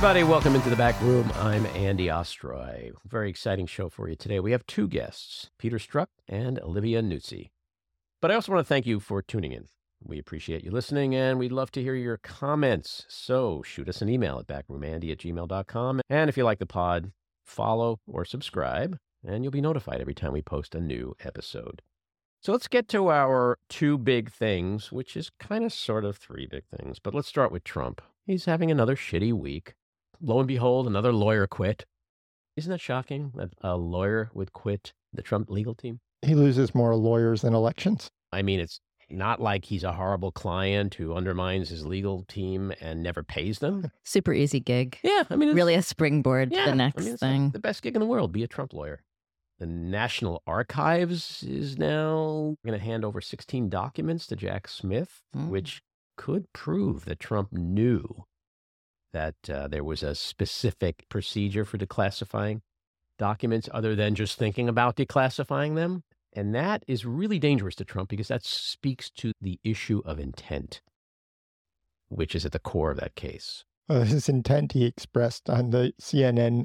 Everybody, welcome into the back room. I'm Andy Ostroy. Very exciting show for you today. We have two guests, Peter Strzok and Olivia Nuzzi. But I also want to thank you for tuning in. We appreciate you listening and we'd love to hear your comments. So shoot us an email at backroomandy at gmail.com. And if you like the pod, follow or subscribe, and you'll be notified every time we post a new episode. So let's get to our two big things, which is kind of sort of three big things. But let's start with Trump. He's having another shitty week. Lo and behold, another lawyer quit. Isn't that shocking that a lawyer would quit the Trump legal team? He loses more lawyers than elections. I mean, it's not like he's a horrible client who undermines his legal team and never pays them. Super easy gig. Yeah, I mean, it's, Really a springboard yeah, to the I next mean, it's thing. the best gig in the world. Be a Trump lawyer. The National Archives is now going to hand over 16 documents to Jack Smith, Mm. which could prove that Trump knew that uh, there was a specific procedure for declassifying documents other than just thinking about declassifying them. And that is really dangerous to Trump because that speaks to the issue of intent, which is at the core of that case. Uh, his intent he expressed on the CNN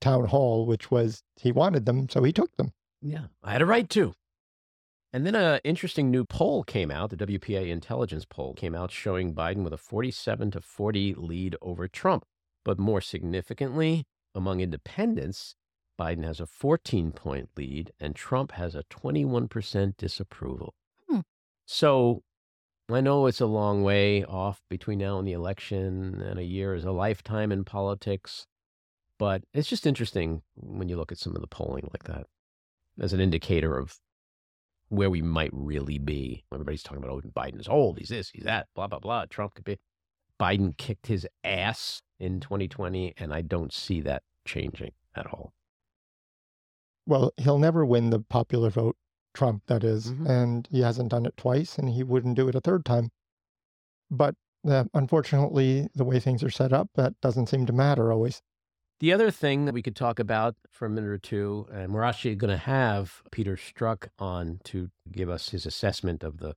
town hall, which was he wanted them, so he took them. Yeah, I had a right to. And then an interesting new poll came out. The WPA intelligence poll came out showing Biden with a 47 to 40 lead over Trump. But more significantly, among independents, Biden has a 14 point lead and Trump has a 21% disapproval. Hmm. So I know it's a long way off between now and the election, and a year is a lifetime in politics. But it's just interesting when you look at some of the polling like that as an indicator of where we might really be. Everybody's talking about, oh, Biden is old, he's this, he's that, blah, blah, blah. Trump could be. Biden kicked his ass in 2020, and I don't see that changing at all. Well, he'll never win the popular vote, Trump, that is, Mhm. and he hasn't done it twice, and he wouldn't do it a third time. But uh, unfortunately, the way things are set up, that doesn't seem to matter always. The other thing that we could talk about for a minute or two, and we're actually going to have Peter Strzok on to give us his assessment of the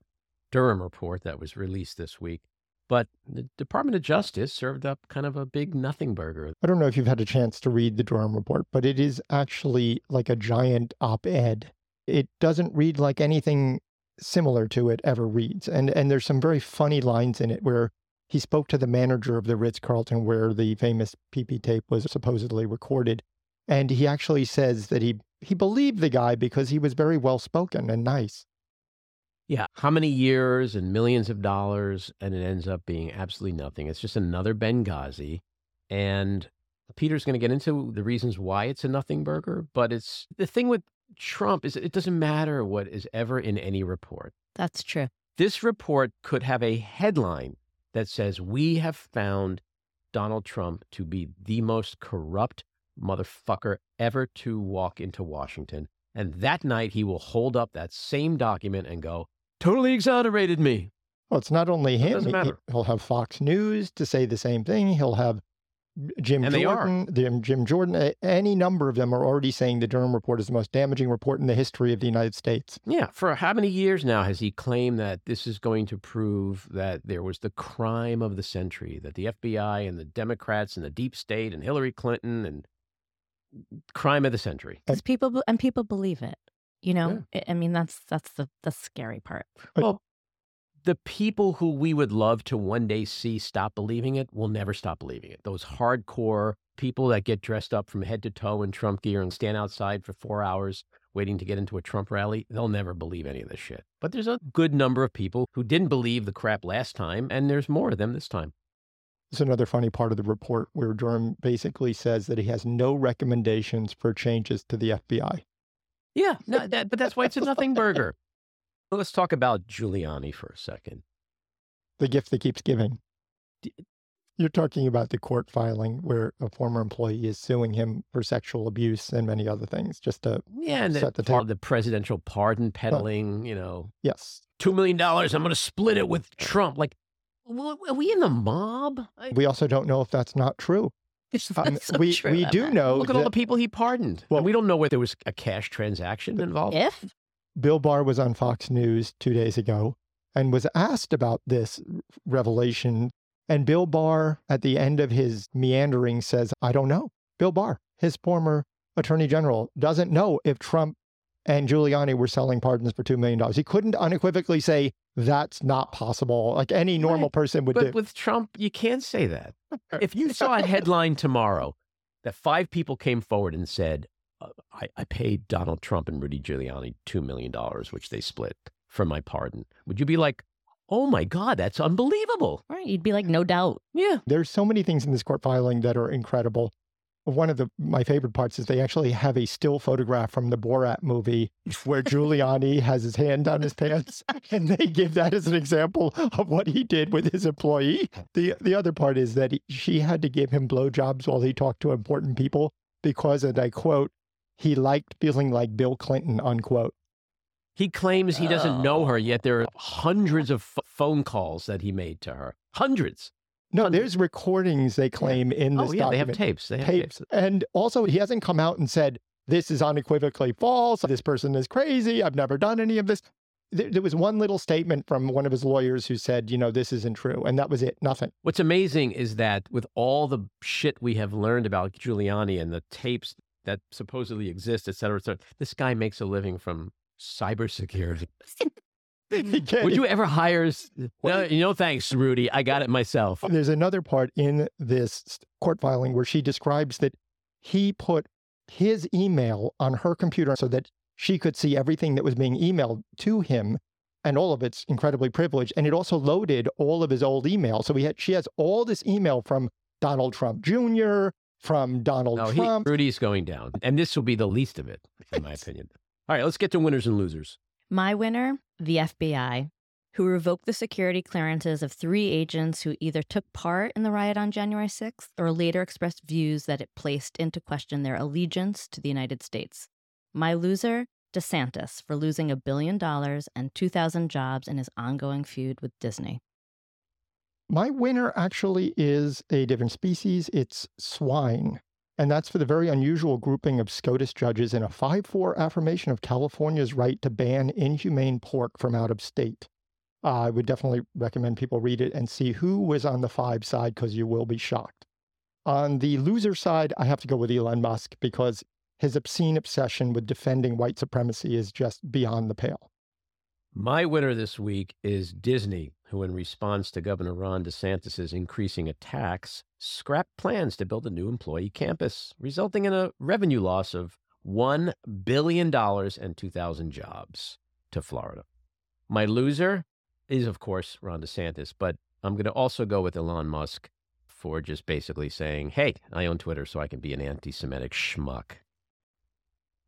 Durham report that was released this week. But the Department of Justice served up kind of a big nothing burger. I don't know if you've had a chance to read the Durham report, but it is actually like a giant op ed. It doesn't read like anything similar to it ever reads. And and there's some very funny lines in it where he spoke to the manager of the Ritz Carlton where the famous PP tape was supposedly recorded. And he actually says that he he believed the guy because he was very well spoken and nice. Yeah. How many years and millions of dollars, and it ends up being absolutely nothing. It's just another Benghazi. And Peter's going to get into the reasons why it's a nothing burger. But it's the thing with Trump is it doesn't matter what is ever in any report. That's true. This report could have a headline that says, We have found Donald Trump to be the most corrupt motherfucker ever to walk into Washington. And that night he will hold up that same document and go, Totally exonerated me. Well, it's not only him. doesn't He-. He'll have Fox News to say the same thing. He'll have Jim And they are. Jordan. Jim, um, Jim Jordan. Any number of them are already saying the Durham report is the most damaging report in the history of the United States. Yeah. For how many years now has he claimed that this is going to prove that there was the crime of the century, that the FBI and the Democrats and the deep state and Hillary Clinton and crime of the century? 'Cause people and people believe it. You know, I I mean that's that's the the scary part. Well, the people who we would love to one day see stop believing it will never stop believing it. Those hardcore people that get dressed up from head to toe in Trump gear and stand outside for four hours waiting to get into a Trump rally, they'll never believe any of this shit. But there's a good number of people who didn't believe the crap last time, and there's more of them this time. It's another funny part of the report where Durham basically says that he has no recommendations for changes to the FBI. Yeah, no, that, but that's why it's a nothing burger. Let's talk about Giuliani for a second. The gift that keeps giving. D- You're talking about the court filing where a former employee is suing him for sexual abuse and many other things. Just to, Yeah, and the, Set the of the presidential pardon peddling, you know, yes. two million dollars. I'm going to split it with Trump. Like, are we in the mob? I- We also don't know if that's not true. Um, so we true, we do know Look at all the people he pardoned. Well- and we don't know whether there was a cash transaction involved. If Bill Barr was on Fox News two days ago and was asked about this revelation. And Bill Barr, at the end of his meandering, says, I don't know. Bill Barr, his former attorney general, doesn't know if Trump and Giuliani were selling pardons for $2 million. He couldn't unequivocally say that's not possible, like any normal right. person would but do. But with Trump, you can't say that. if you saw a headline tomorrow that five people came forward and said, Uh, I, I paid Donald Trump and Rudy Giuliani $2 million, which they split for my pardon, would you be like, oh my God, that's unbelievable? Right. You'd be like, no doubt. Yeah. There's so many things in this court filing that are incredible one of the my favorite parts is they actually have a still photograph from the Borat movie where Giuliani has his hand on his pants, and they give that as an example of what he did with his employee. the The other part is that he, she had to give him blowjobs while he talked to important people because, and I quote, he liked feeling like Bill Clinton. Unquote. He claims he doesn't oh. know her, yet there are hundreds of f- phone calls that he made to her. Hundreds. No, there's recordings they claim in this. Oh yeah, document. they have tapes. They have tapes. tapes. And also, he hasn't come out and said this is unequivocally false. This person is crazy. I've never done any of this. There, there was one little statement from one of his lawyers who said, you know, this isn't true, and that was it. Nothing. What's amazing is that with all the shit we have learned about Giuliani and the tapes that supposedly exist, et cetera, et cetera, this guy makes a living from cybersecurity. Would you ever hire? No, no, thanks, Rudy. I got it myself. There's another part in this court filing where she describes that he put his email on her computer so that she could see everything that was being emailed to him and all of it's incredibly privileged. And it also loaded all of his old email. So he had, she has all this email from Donald Trump Jr., from Donald no, Trump. He, Rudy's going down. And this will be the least of it, in my opinion. All right, let's get to winners and losers. My winner, the FBI, who revoked the security clearances of three agents who either took part in the riot on January 6th or later expressed views that it placed into question their allegiance to the United States. My loser, DeSantis, for losing a billion dollars and 2,000 jobs in his ongoing feud with Disney. My winner actually is a different species. It's swine and that's for the very unusual grouping of SCOTUS judges in a 5 4 affirmation of California's right to ban inhumane pork from out of state. Uh, I would definitely recommend people read it and see who was on the five side because you will be shocked. On the loser side, I have to go with Elon Musk because his obscene obsession with defending white supremacy is just beyond the pale. My winner this week is Disney, who, in response to Governor Ron DeSantis' increasing attacks, scrapped plans to build a new employee campus, resulting in a revenue loss of $1 billion and 2,000 jobs to Florida. My loser is, of course, Ron DeSantis, but I'm going to also go with Elon Musk for just basically saying, hey, I own Twitter, so I can be an anti Semitic schmuck.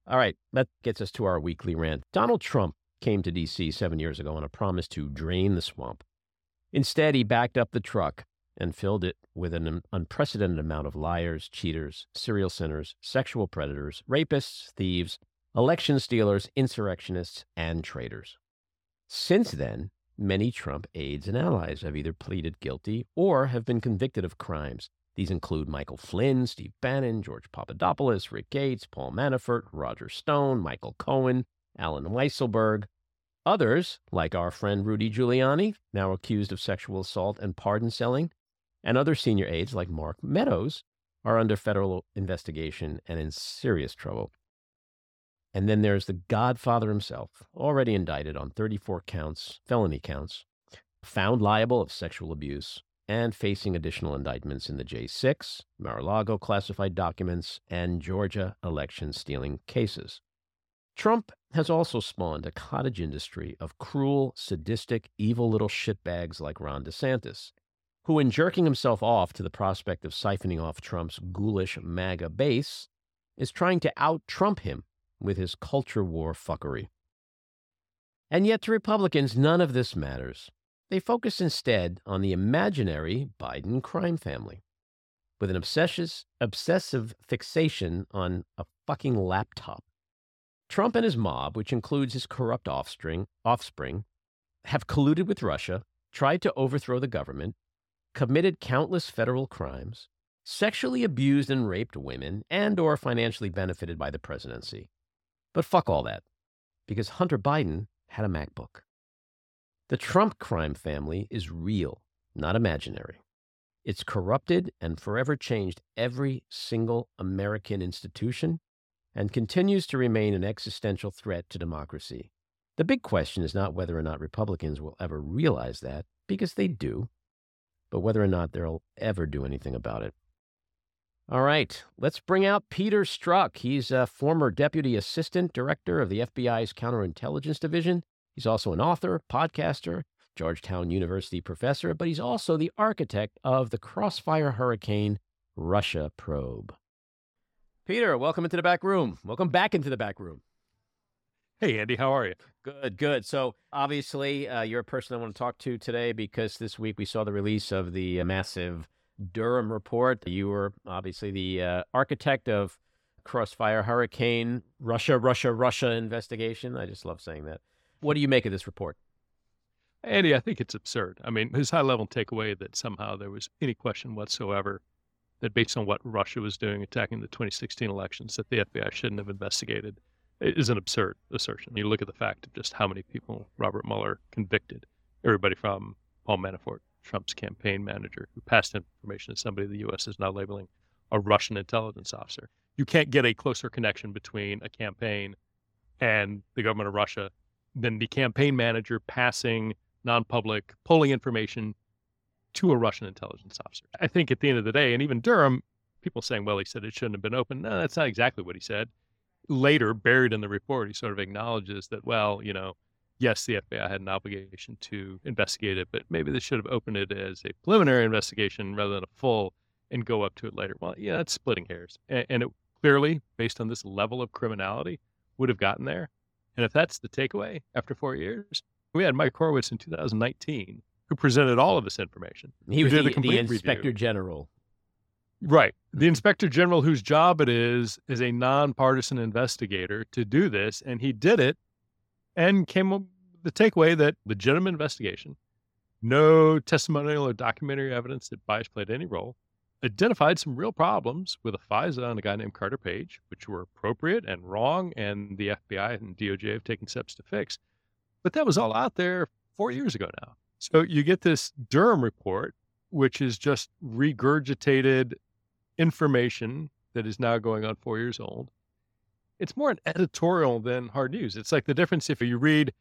All right, that gets us to our weekly rant. Donald Trump came to D.C. seven years ago on a promise to drain the swamp. Instead, he backed up the truck and filled it with an unprecedented amount of liars, cheaters, serial sinners, sexual predators, rapists, thieves, election stealers, insurrectionists, and traitors. Since then, many Trump aides and allies have either pleaded guilty or have been convicted of crimes. These include Michael Flynn, Steve Bannon, George Papadopoulos, Rick Gates, Paul Manafort, Roger Stone, Michael Cohen, Allen Weisselberg. Others, like our friend Rudy Giuliani, now accused of sexual assault and pardon selling, and other senior aides like Mark Meadows, are under federal investigation and in serious trouble. And then there's the Godfather himself, already indicted on 34 counts, felony counts, found liable of sexual abuse, and facing additional indictments in the J6, Mar a Lago classified documents, and Georgia election stealing cases. Trump has also spawned a cottage industry of cruel, sadistic, evil little shitbags like Ron DeSantis, who, in jerking himself off to the prospect of siphoning off Trump's ghoulish MAGA base, is trying to out Trump him with his culture war fuckery. And yet, to Republicans, none of this matters. They focus instead on the imaginary Biden crime family, with an obsessive, obsessive fixation on a fucking laptop. Trump and his mob, which includes his corrupt offspring, offspring have colluded with Russia, tried to overthrow the government, committed countless federal crimes, sexually abused and raped women, and or financially benefited by the presidency. But fuck all that, because Hunter Biden had a MacBook. The Trump crime family is real, not imaginary. It's corrupted and forever changed every single American institution and continues to remain an existential threat to democracy. The big question is not whether or not Republicans will ever realize that, because they do, but whether or not they'll ever do anything about it. All right, let's bring out Peter Strzok. He's a former Deputy Assistant Director of the FBI's Counterintelligence Division. He's also an author, podcaster, Georgetown University professor, but he's also the architect of the Crossfire Hurricane Russia probe. Peter, welcome into the back room. Welcome back into the back room. Hey, Andy, how are you? Good, good. So, obviously, uh, you're a person I want to talk to today because this week we saw the release of the uh, massive Durham report. You were obviously the uh, architect of Crossfire Hurricane Russia, Russia, Russia investigation. I just love saying that. What do you make of this report? Andy, I think it's absurd. I mean, his high level takeaway that somehow there was any question whatsoever that based on what Russia was doing attacking the 2016 elections, that the FBI shouldn't have investigated is an absurd assertion. You look at the fact of just how many people Robert Mueller convicted, everybody from Paul Manafort, Trump's campaign manager, who passed information to somebody the U.S. is now labeling a Russian intelligence officer. You can't get a closer connection between a campaign and the government of Russia than the campaign manager passing non-public polling information to a Russian intelligence officer. I think at the end of the day, and even Durham, people saying, well, he said it shouldn't have been open. No, that's not exactly what he said. Later, buried in the report, he sort of acknowledges that, well, you know, yes, the FBI had an obligation to investigate it, but maybe they should have opened it as a preliminary investigation rather than a full and go up to it later. Well, yeah, that's splitting hairs. And, and it clearly, based on this level of criminality, would have gotten there. And if that's the takeaway after four years, we had Mike Horowitz in 2019 who presented all of this information. He was the, the inspector review. general. Right. The inspector general whose job it is is a nonpartisan investigator to do this. And he did it and came up with the takeaway that legitimate investigation, no testimonial or documentary evidence that bias played any role, identified some real problems with a FISA on a guy named Carter Page, which were appropriate and wrong, and the FBI and DOJ have taken steps to fix. But that was all out there four years ago now. So you get this Durham report, which is just regurgitated information that is now going on four years old. It's more an editorial than hard news. It's like the difference if you read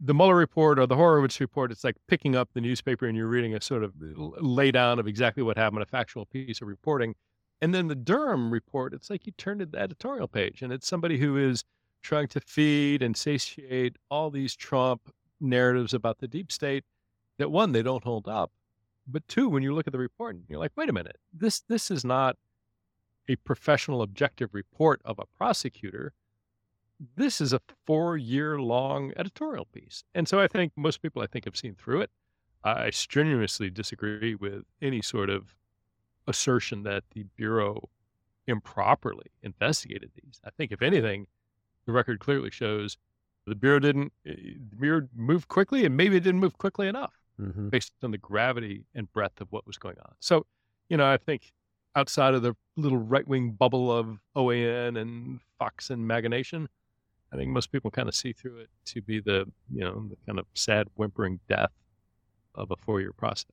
the Mueller report or the Horowitz report, it's like picking up the newspaper and you're reading a sort of lay down of exactly what happened, a factual piece of reporting. And then the Durham report, it's like you turn to the editorial page and it's somebody who is trying to feed and satiate all these Trump narratives about the deep state that one, they don't hold up. But two, when you look at the report, you're like, wait a minute, this this is not a professional objective report of a prosecutor. This is a four year long editorial piece. And so I think most people I think have seen through it. I strenuously disagree with any sort of assertion that the Bureau improperly investigated these. I think, if anything, the record clearly shows the Bureau didn't, eh, the Bureau moved quickly and maybe it didn't move quickly enough mm-hmm. based on the gravity and breadth of what was going on. So, you know, I think outside of the little right wing bubble of OAN and Fox and MAGA nation, I think most people kind of see through it to be the, you know, the kind of sad, whimpering death of a four year process.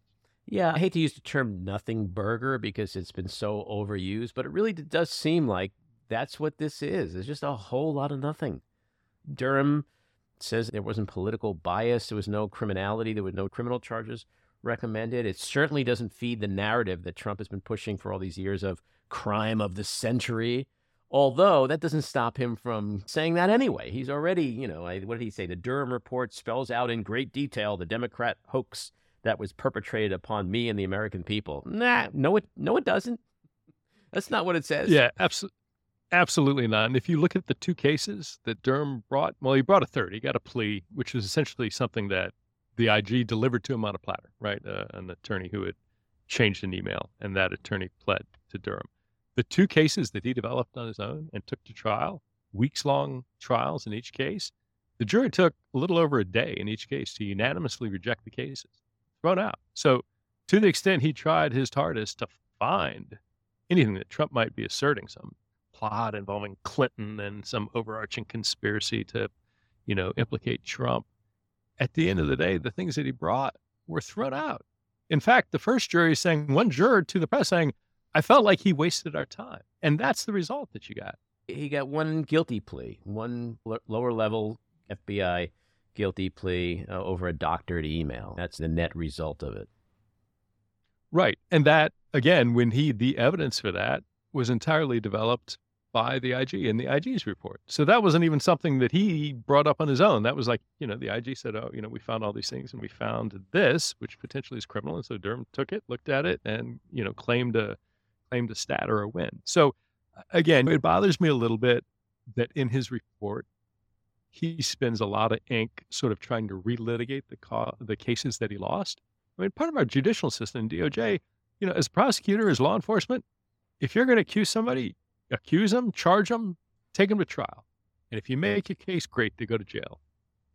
Yeah, I hate to use the term nothing burger because it's been so overused, but it really does seem like that's what this is. It's just a whole lot of nothing. Durham says there wasn't political bias, there was no criminality, there were no criminal charges recommended. It certainly doesn't feed the narrative that Trump has been pushing for all these years of crime of the century. Although that doesn't stop him from saying that anyway. He's already, you know, what did he say? The Durham report spells out in great detail the Democrat hoax that was perpetrated upon me and the American people. Nah, no, it, no, it doesn't. That's not what it says. Yeah, absolutely. Absolutely not. And if you look at the two cases that Durham brought, well, he brought a third. He got a plea, which was essentially something that the IG delivered to him on a platter, right? Uh, an attorney who had changed an email, and that attorney pled to Durham. The two cases that he developed on his own and took to trial, weeks long trials in each case, the jury took a little over a day in each case to unanimously reject the cases, thrown out. So, to the extent he tried his hardest to find anything that Trump might be asserting, some plot involving Clinton and some overarching conspiracy to, you know, implicate Trump. At the end of the day, the things that he brought were thrown out. In fact, the first jury is saying, one juror to the press saying, I felt like he wasted our time. And that's the result that you got. He got one guilty plea, one l- lower level FBI guilty plea uh, over a doctored email. That's the net result of it. Right. And that, again, when he, the evidence for that was entirely developed by the IG in the IG's report. So that wasn't even something that he brought up on his own. That was like, you know, the IG said, oh, you know, we found all these things and we found this, which potentially is criminal. And so Durham took it, looked at it, and, you know, claimed a claimed a stat or a win. So again, it bothers me a little bit that in his report, he spends a lot of ink sort of trying to relitigate the co- the cases that he lost. I mean, part of our judicial system, DOJ, you know, as prosecutor, as law enforcement, if you're going to accuse somebody, accuse them, charge them, take them to trial. And if you make your case, great, they go to jail.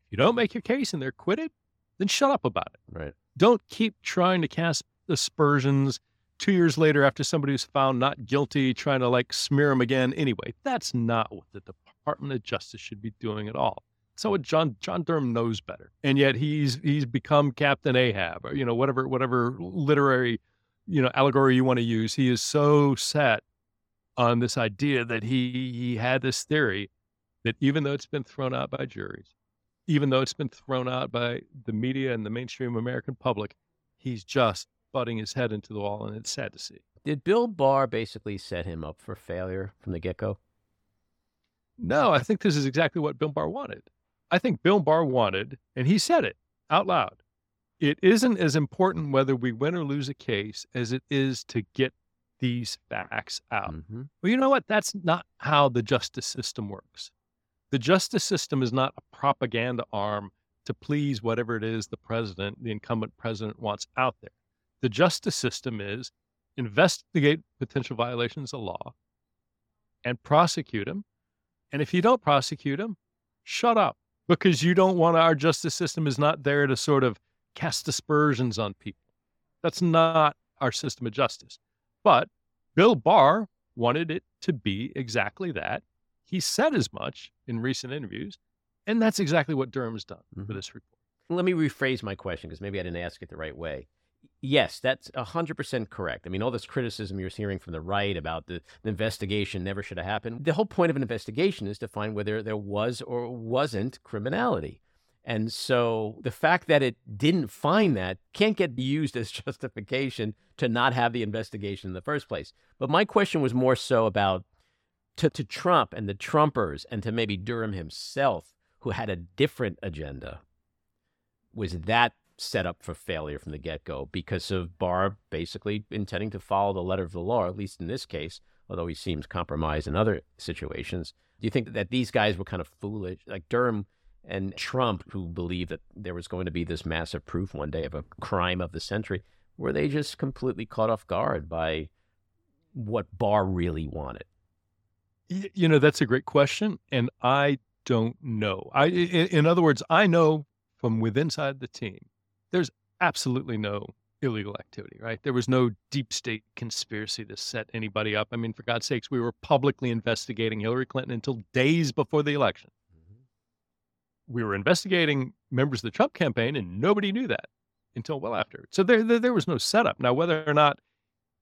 If you don't make your case and they're acquitted, then shut up about it. Right. Don't keep trying to cast aspersions two years later after somebody who's found not guilty, trying to like smear them again. Anyway, that's not what the Department of Justice should be doing at all. So what John John Durham knows better, and yet he's he's become Captain Ahab, or you know whatever whatever literary you know allegory you want to use. He is so set on this idea that he he had this theory that even though it's been thrown out by juries, even though it's been thrown out by the media and the mainstream American public, he's just butting his head into the wall, and it's sad to see. Did Bill Barr basically set him up for failure from the get go? No, I think this is exactly what Bill Barr wanted. I think Bill Barr wanted, and he said it out loud. It isn't as important whether we win or lose a case as it is to get these facts out. Mm-hmm. Well, you know what? That's not how the justice system works. The justice system is not a propaganda arm to please whatever it is the president, the incumbent president, wants out there. The justice system is investigate potential violations of law and prosecute them. And if you don't prosecute them, shut up because you don't want our justice system is not there to sort of cast aspersions on people. That's not our system of justice. But Bill Barr wanted it to be exactly that. He said as much in recent interviews, and that's exactly what Durham's done mm-hmm. for this report. Let me rephrase my question because maybe I didn't ask it the right way. Yes, that's 100% correct. I mean, all this criticism you're hearing from the right about the, the, investigation never should have happened. The whole point of an investigation is to find whether there was or wasn't criminality. And so the fact that it didn't find that can't get used as justification to not have the investigation in the first place. But my question was more so about to, to Trump and the Trumpers and to maybe Durham himself, who had a different agenda. Was that set up for failure from the get go because of Barr basically intending to follow the letter of the law, at least in this case, although he seems compromised in other situations. Do you think that these guys were kind of foolish, like Durham and Trump, who believed that there was going to be this massive proof one day of a crime of the century? Were they just completely caught off guard by what Barr really wanted? You know, that's a great question. And I don't know. I, in, other words, I know from within inside the team there's absolutely no illegal activity, right? There was no deep state conspiracy to set anybody up. I mean, for God's sakes, we were publicly investigating Hillary Clinton until days before the election. We were investigating members of the Trump campaign, and nobody knew that until well after. So there, there, there was no setup. Now, whether or not,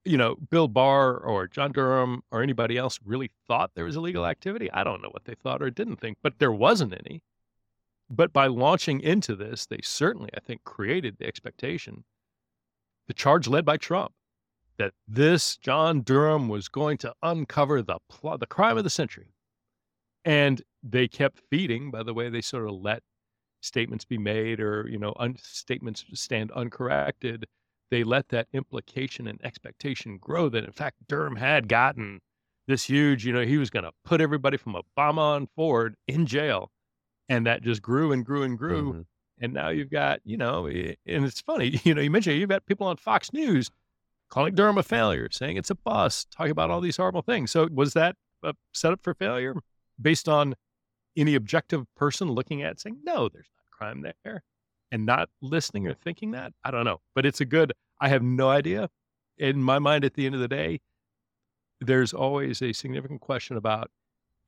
you know, Bill Barr or John Durham or anybody else really thought there was illegal activity, I don't know what they thought or didn't think, but there wasn't any. But by launching into this, they certainly, I think, created the expectation, the charge led by Trump, that this John Durham was going to uncover the pl- the crime of the century. And they kept feeding by the way they sort of let statements be made or, you know, un- statements stand uncorrected. They let that implication and expectation grow that, in fact, Durham had gotten this huge, you know, he was going to put everybody from Obama on forward in jail and that just grew and grew and grew. Mm-hmm. And now you've got, you know, and it's funny, you know, you mentioned you've got people on Fox News calling Durham a failure, saying it's a bust, talking about all these horrible things. So was that a setup for failure based on any objective person looking at saying, no, there's not crime there and not listening or thinking that? I don't know. But it's a good, I have no idea. In my mind, at the end of the day, there's always a significant question about,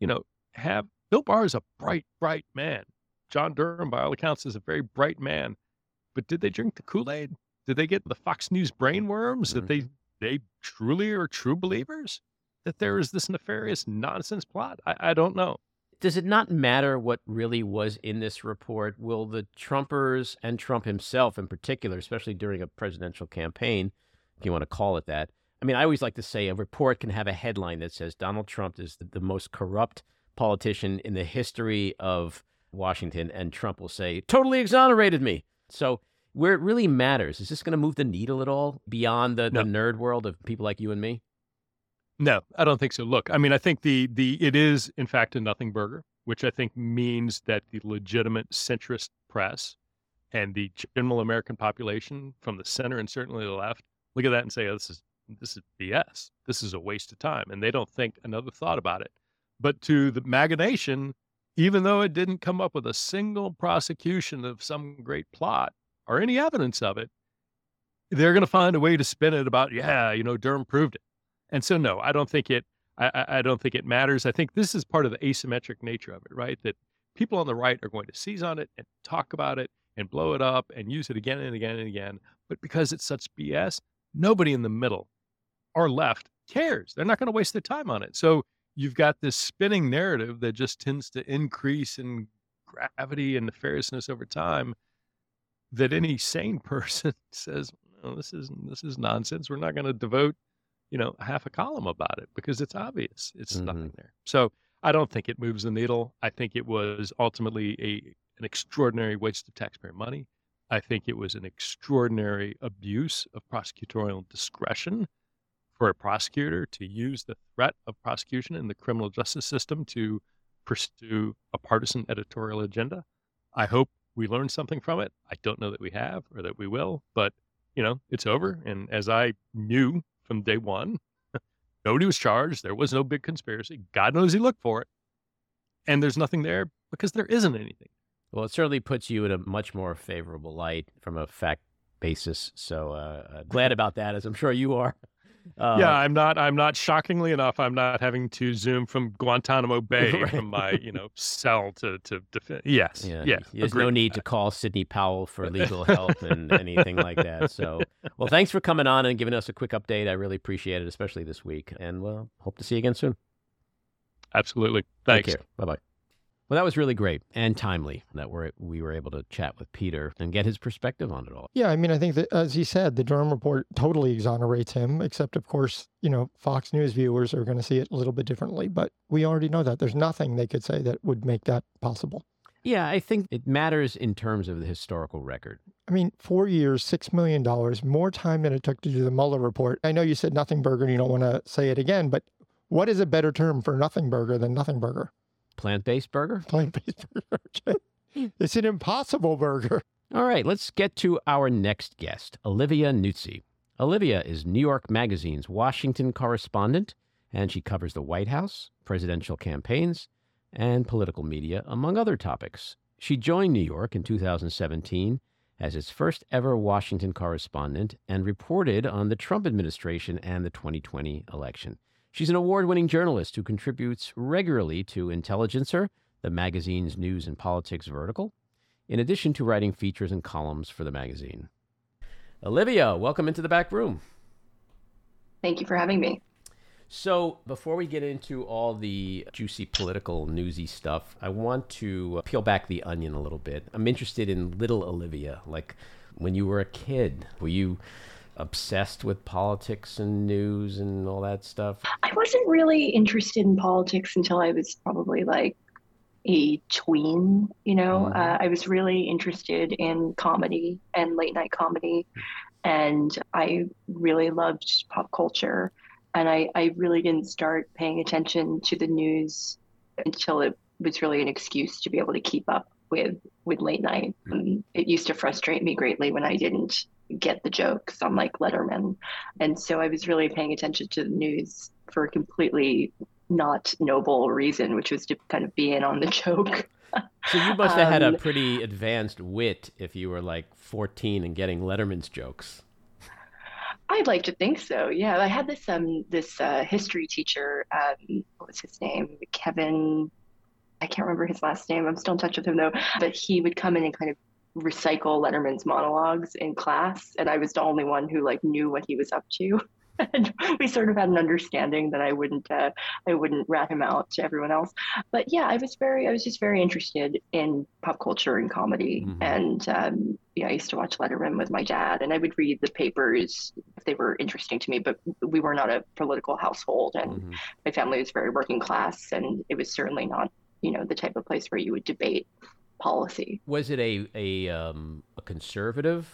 you know, have Bill Barr is a bright, bright man. John Durham, by all accounts, is a very bright man. But did they drink the Kool Aid? Did they get the Fox News brainworms Mm-hmm. that they they truly are true believers that there is this nefarious nonsense plot? I, I don't know. Does it not matter what really was in this report? Will the Trumpers and Trump himself, in particular, especially during a presidential campaign, if you want to call it that? I mean, I always like to say a report can have a headline that says Donald Trump is the, the most corrupt politician in the history of Washington, and Trump will say, totally exonerated me. So, where it really matters, is this going to move the needle at all beyond the, No. the nerd world of people like you and me? No, I don't think so. Look, I mean, I think the the it is in fact a nothing burger, which I think means that the legitimate centrist press and the general American population from the center and certainly the left look at that and say, "Oh, this is this is BS. This is a waste of time," and they don't think another thought about it. But to the MAGA nation, even though it didn't come up with a single prosecution of some great plot or any evidence of it, they're going to find a way to spin it about, yeah, you know, Durham proved it. And so, no, I don't think it. I, I- don't think it matters. I think this is part of the asymmetric nature of it, right? That people on the right are going to seize on it and talk about it and blow it up and use it again and again and again. But because it's such BS, nobody in the middle or left cares. They're not going to waste their time on it. So you've got this spinning narrative that just tends to increase in gravity and nefariousness over time. That any sane person says, "No, this is this is nonsense. We're not going to devote you know, half a column about it because it's obvious. It's Mhm. nothing there. So I don't think it moves the needle. I think it was ultimately a an extraordinary waste of taxpayer money. I think it was an extraordinary abuse of prosecutorial discretion for a prosecutor to use the threat of prosecution in the criminal justice system to pursue a partisan editorial agenda. I hope we learned something from it. I don't know that we have or that we will, but you know, it's over. And as I knew from day one, nobody was charged. There was no big conspiracy. God knows he looked for it. And there's nothing there because there isn't anything. Well, it certainly puts you in a much more favorable light from a fact basis. So uh, uh, glad about that, as I'm sure you are. Uh, yeah, I'm not. I'm not. Shockingly enough, I'm not having to zoom from Guantanamo Bay Right. from my, you know, cell to to defend. Yes, Yeah, yes. There's no need that. to call Sidney Powell for legal help and anything like that. So, well, thanks for coming on and giving us a quick update. I really appreciate it, especially this week. And well, hope to see you again soon. Absolutely. Thanks. Bye bye. Well, that was really great and timely that we're, we were able to chat with Peter and get his perspective on it all. Yeah, I mean, I think that, as he said, the Durham report totally exonerates him, except, of course, you know, Fox News viewers are going to see it a little bit differently. But we already know that. There's nothing they could say that would make that possible. Yeah, I think it matters in terms of the historical record. I mean, four years, $6 million, more time than it took to do the Mueller report. I know you said nothing burger and you don't want to say it again, but what is a better term for nothing burger than nothing burger? Plant based burger? Plant based burger. it's an impossible burger. All right, let's get to our next guest, Olivia Nuzzi. Olivia is New York Magazine's Washington correspondent, and she covers the White House, presidential campaigns, and political media, among other topics. She joined New York in 2017 as its first ever Washington correspondent and reported on the Trump administration and the 2020 election. She's an award winning journalist who contributes regularly to Intelligencer, the magazine's news and politics vertical, in addition to writing features and columns for the magazine. Olivia, welcome into the back room. Thank you for having me. So, before we get into all the juicy political newsy stuff, I want to peel back the onion a little bit. I'm interested in little Olivia. Like when you were a kid, were you obsessed with politics and news and all that stuff? I wasn't really interested in politics until I was probably like a tween, you know. Mhm. Uh, I was really interested in comedy and late night comedy, and I really loved pop culture. And I, I really didn't start paying attention to the news until it was really an excuse to be able to keep up with with late night. Um, it used to frustrate me greatly when I didn't get the jokes on like Letterman. And so I was really paying attention to the news for a completely not noble reason, which was to kind of be in on the joke. So, you must have had a Um, pretty advanced wit if you were like 14 and getting Letterman's jokes. I'd like to think so. Yeah, I had this um this uh, history teacher. Um, what was his name? Kevin. I can't remember his last name. I'm still in touch with him though. But he would come in and kind of recycle Letterman's monologues in class, and I was the only one who like knew what he was up to. and we sort of had an understanding that I wouldn't uh, I wouldn't rat him out to everyone else. But yeah, I was very I was just very interested in pop culture and comedy, mm-hmm. and um, yeah, I used to watch Letterman with my dad, and I would read the papers if they were interesting to me. But we were not a political household, and mm-hmm. my family was very working class, and it was certainly not you know the type of place where you would debate policy. Was it a a, um, a conservative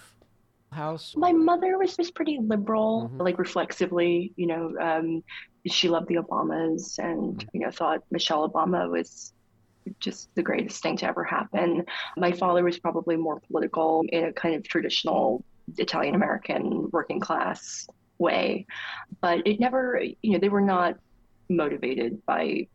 house? My mother was just pretty liberal, mm-hmm. like reflexively, you know, um, she loved the Obamas and, mm-hmm. you know, thought Michelle Obama was just the greatest thing to ever happen. My father was probably more political in a kind of traditional Italian American working class way, but it never, you know, they were not motivated by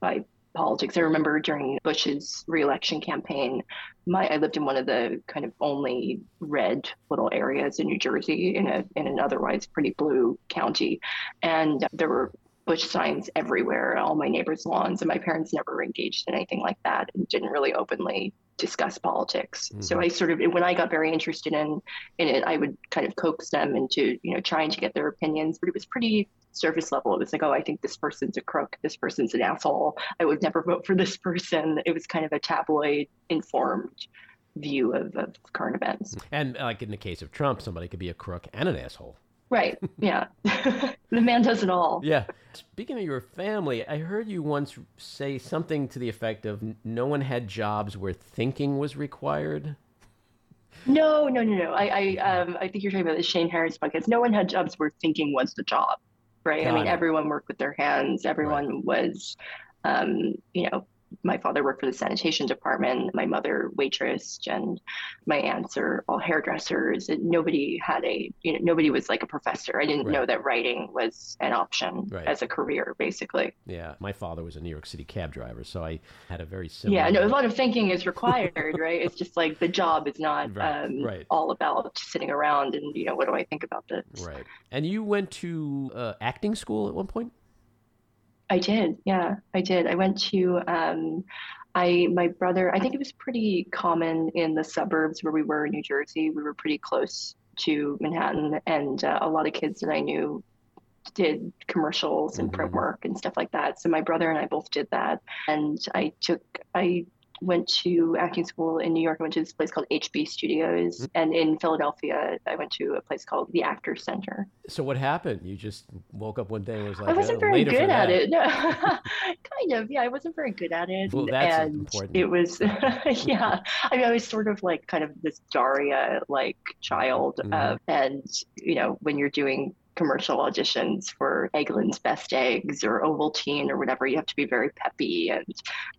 by politics. I remember during Bush's reelection campaign, my I lived in one of the kind of only red little areas in New Jersey in a in an otherwise pretty blue county, and there were Bush signs everywhere, all my neighbors' lawns, and my parents never engaged in anything like that and didn't really openly discuss politics. Mm-hmm. So I sort of when I got very interested in in it, I would kind of coax them into you know trying to get their opinions, but it was pretty surface level. It was like, oh, I think this person's a crook. This person's an asshole. I would never vote for this person. It was kind of a tabloid informed view of, of current events. And like in the case of Trump, somebody could be a crook and an asshole. Right. Yeah. the man does it all. Yeah. Speaking of your family, I heard you once say something to the effect of no one had jobs where thinking was required. No, no, no, no. I, I, um, I think you're talking about the Shane Harris podcast. No one had jobs where thinking was the job right? Got I mean, it. everyone worked with their hands. Everyone right. was, um, you know, my father worked for the sanitation department, my mother waitress, and my aunts are all hairdressers. And nobody had a, you know, nobody was like a professor. I didn't right. know that writing was an option right. as a career, basically. Yeah, my father was a New York City cab driver, so I had a very similar. Yeah, no, a lot of thinking is required, right? It's just like the job is not right. Um, all about sitting around and you know what do I think about this. Right. And you went to uh, acting school at one point. I did. Yeah, I did. I went to, um, I, my brother, I think it was pretty common in the suburbs where we were in New Jersey. We were pretty close to Manhattan, and uh, a lot of kids that I knew did commercials and mm-hmm. print work and stuff like that. So my brother and I both did that. And I took, I went to acting school in New York. I went to this place called HB Studios, mm-hmm. and in Philadelphia, I went to a place called the Actors Center. So what happened? You just woke up one day and was like, I wasn't oh, very good at it. No, kind of. Yeah, I wasn't very good at it. Well, that's and important. It was, yeah. I mean, I was sort of like kind of this Daria like child, mm-hmm. uh, and you know, when you're doing commercial auditions for Eggland's Best Eggs or Ovaltine or whatever. You have to be very peppy. And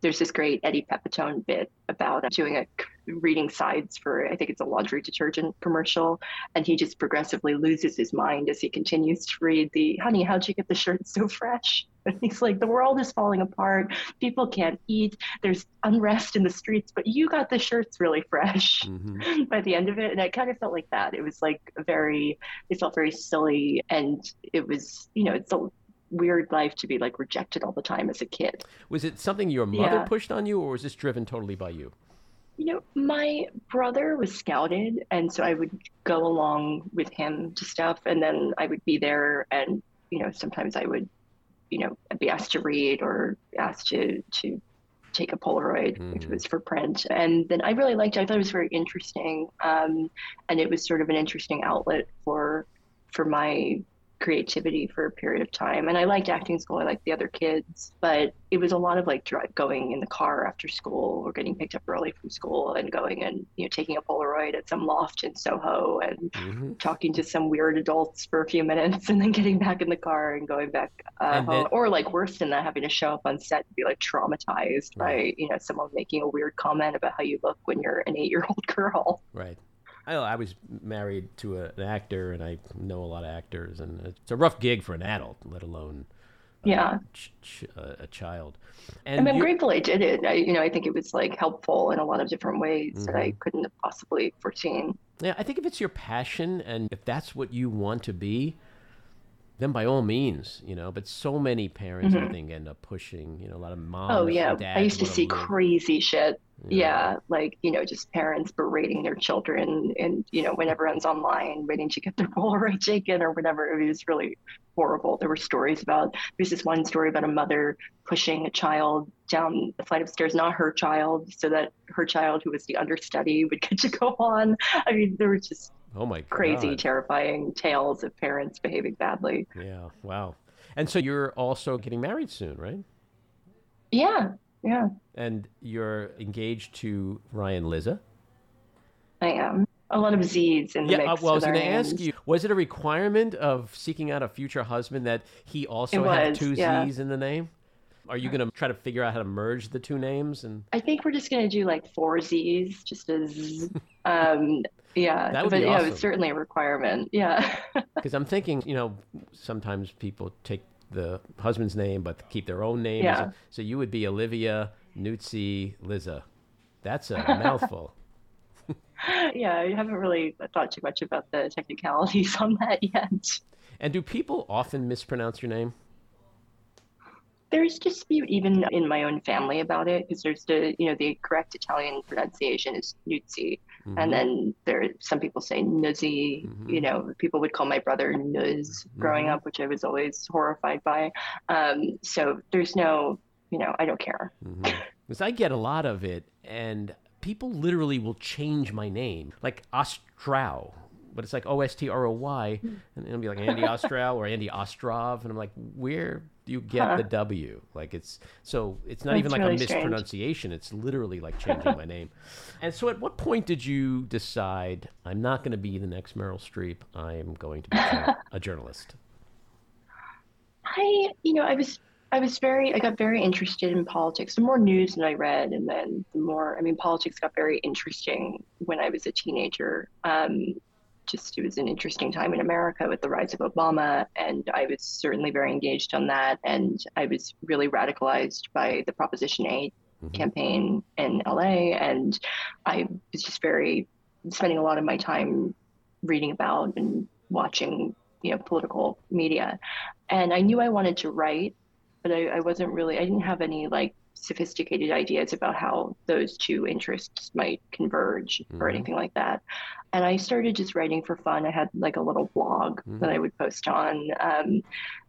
there's this great Eddie Pepitone bit about doing a reading sides for I think it's a laundry detergent commercial, and he just progressively loses his mind as he continues to read the "Honey, how'd you get the shirt so fresh?" He's like, "The world is falling apart. People can't eat. There's unrest in the streets, but you got the shirts really fresh." Mm-hmm. By the end of it, and I kind of felt like that. It was like very, it felt very silly, and it was, you know, it's a weird life to be like rejected all the time as a kid. Was it something your mother yeah. pushed on you, or was this driven totally by you? You know, my brother was scouted, and so I would go along with him to stuff, and then I would be there, and you know, sometimes I would, you know, be asked to read or asked to to take a Polaroid, mm-hmm. which was for print, and then I really liked it. I thought it was very interesting, um, and it was sort of an interesting outlet for for my creativity for a period of time. And I liked acting school. I liked the other kids, but it was a lot of like drive, going in the car after school or getting picked up early from school and going and you know taking a Polaroid at some loft in Soho and mm-hmm. talking to some weird adults for a few minutes and then getting back in the car and going back uh, home. Then, or like worse than that, having to show up on set and be like traumatized right. by you know someone making a weird comment about how you look when you're an eight year old girl. Right. I, I was married to a, an actor, and I know a lot of actors, and it's a rough gig for an adult, let alone yeah ch- ch- uh, a child. And mean, I'm grateful I did it. I, you know, I think it was like helpful in a lot of different ways mm-hmm. that I mm-hmm. couldn't have possibly foreseen. Yeah, I think if it's your passion and if that's what you want to be, then by all means, you know. But so many parents, I Mhm. think, end up pushing. You know, a lot of moms. Oh yeah, I used to see crazy shit. you know. Yeah, like you know, just parents berating their children, and you know, when everyone's online waiting to get their Polaroid taken or whatever, it was really horrible. There were stories about. There's this one story about a mother pushing a child down a flight of stairs, not her child, so that her child, who was the understudy, would get to go on. I mean, there were just Oh my God. crazy, terrifying tales of parents behaving badly. Yeah. Wow. And so you're also getting married soon, right? Yeah, yeah, And you're engaged to Ryan Lizza. I am. A lot of Z's in the Yeah. mix. uh, well, I was going to ask you: Was it a requirement of seeking out a future husband that he also It was, two yeah. Z's in the name? Are you going to try to figure out how to merge the two names? And I think we're just gonna do like four Z's, just as, um, yeah. That would but be yeah, awesome. it's certainly a requirement. Yeah. because I'm thinking, you know, sometimes people take the husband's name but keep their own name. Yeah. So you would be Olivia Nuzzi Lizza. That's a mouthful. yeah, I haven't really thought too much about the technicalities on that yet. And do people often mispronounce your name? There's dispute even in my own family about it because there's the, you know, the correct Italian pronunciation is Nuzzi. Mhm. And then there, some people say Nuzzi. Mhm. You know, people would call my brother Nuz growing Mhm. up, which I was always horrified by. Um, so there's no, you know, I don't care. Because I get a lot of it, and people literally will change my name, like Ostrow, but it's like O S T R O Y, and it'll be like Andy Ostrow or Andy Ostrov, and I'm like, where do you get Huh. the W? Like it's so it's not That's even like really a strange. mispronunciation; it's literally like changing my name. And so, at what point did you decide I'm not going to be the next Meryl Streep? I'm going to be a a journalist. I, you know, I was, I was very, I got very interested in politics. The more news that I read, and then the more, I mean, politics got very interesting when I was a teenager. Um, just it was an interesting time in America with the rise of Obama, and I was certainly very engaged on that. And I was really radicalized by the Proposition 8 Mhm. campaign in LA, and I was just very spending a lot of my time reading about and watching, you know, political media. And I knew I wanted to write, but I, I wasn't really, I didn't have any like sophisticated ideas about how those two interests might converge or Mhm. anything like that. And I started just writing for fun. I had like a little blog that I would post on. Um,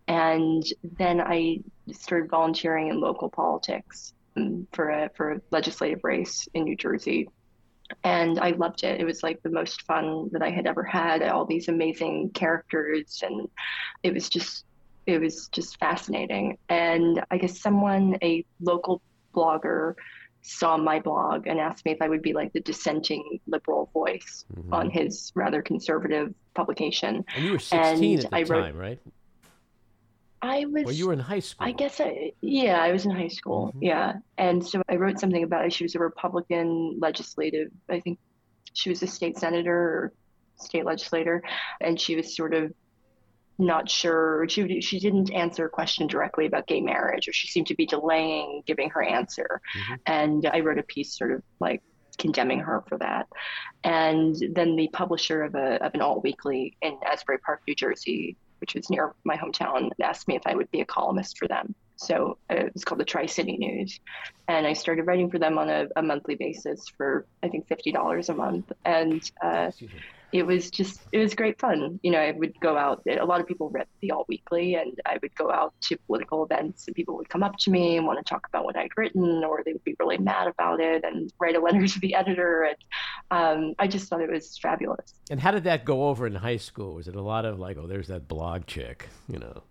and then I started volunteering in local politics um, for a for a legislative race in New Jersey. And I loved it. It was like the most fun that I had ever had. All these amazing characters, and it was just it was just fascinating. And I guess someone, a local blogger, saw my blog and asked me if I would be like the dissenting liberal voice Mhm. on his rather conservative publication. And you were 16 And at the I wrote- time, right? I was Or you were in high school. I guess I, yeah, I was in high school. Mhm. Yeah. And so I wrote something about it. She was a Republican legislative, I think she was a state senator or state legislator, and she was sort of not sure. She she didn't answer a question directly about gay marriage, or she seemed to be delaying giving her answer. Mhm. And I wrote a piece sort of like condemning her for that. And then the publisher of a of an alt weekly in Asbury Park, New Jersey, which was near my hometown, asked me if I would be a columnist for them. So uh, it was called the Tri City News, and I started writing for them on a, a monthly basis for I think fifty dollars a month, and uh. It was just it was great fun. You know, I would go out. A lot of people read the Alt Weekly, and I would go out to political events, and people would come up to me and want to talk about what I'd written, or they would be really mad about it and write a letter to the editor. And um, I just thought it was fabulous. And how did that go over in high school? Was it a lot of like, oh, there's that blog chick, you know?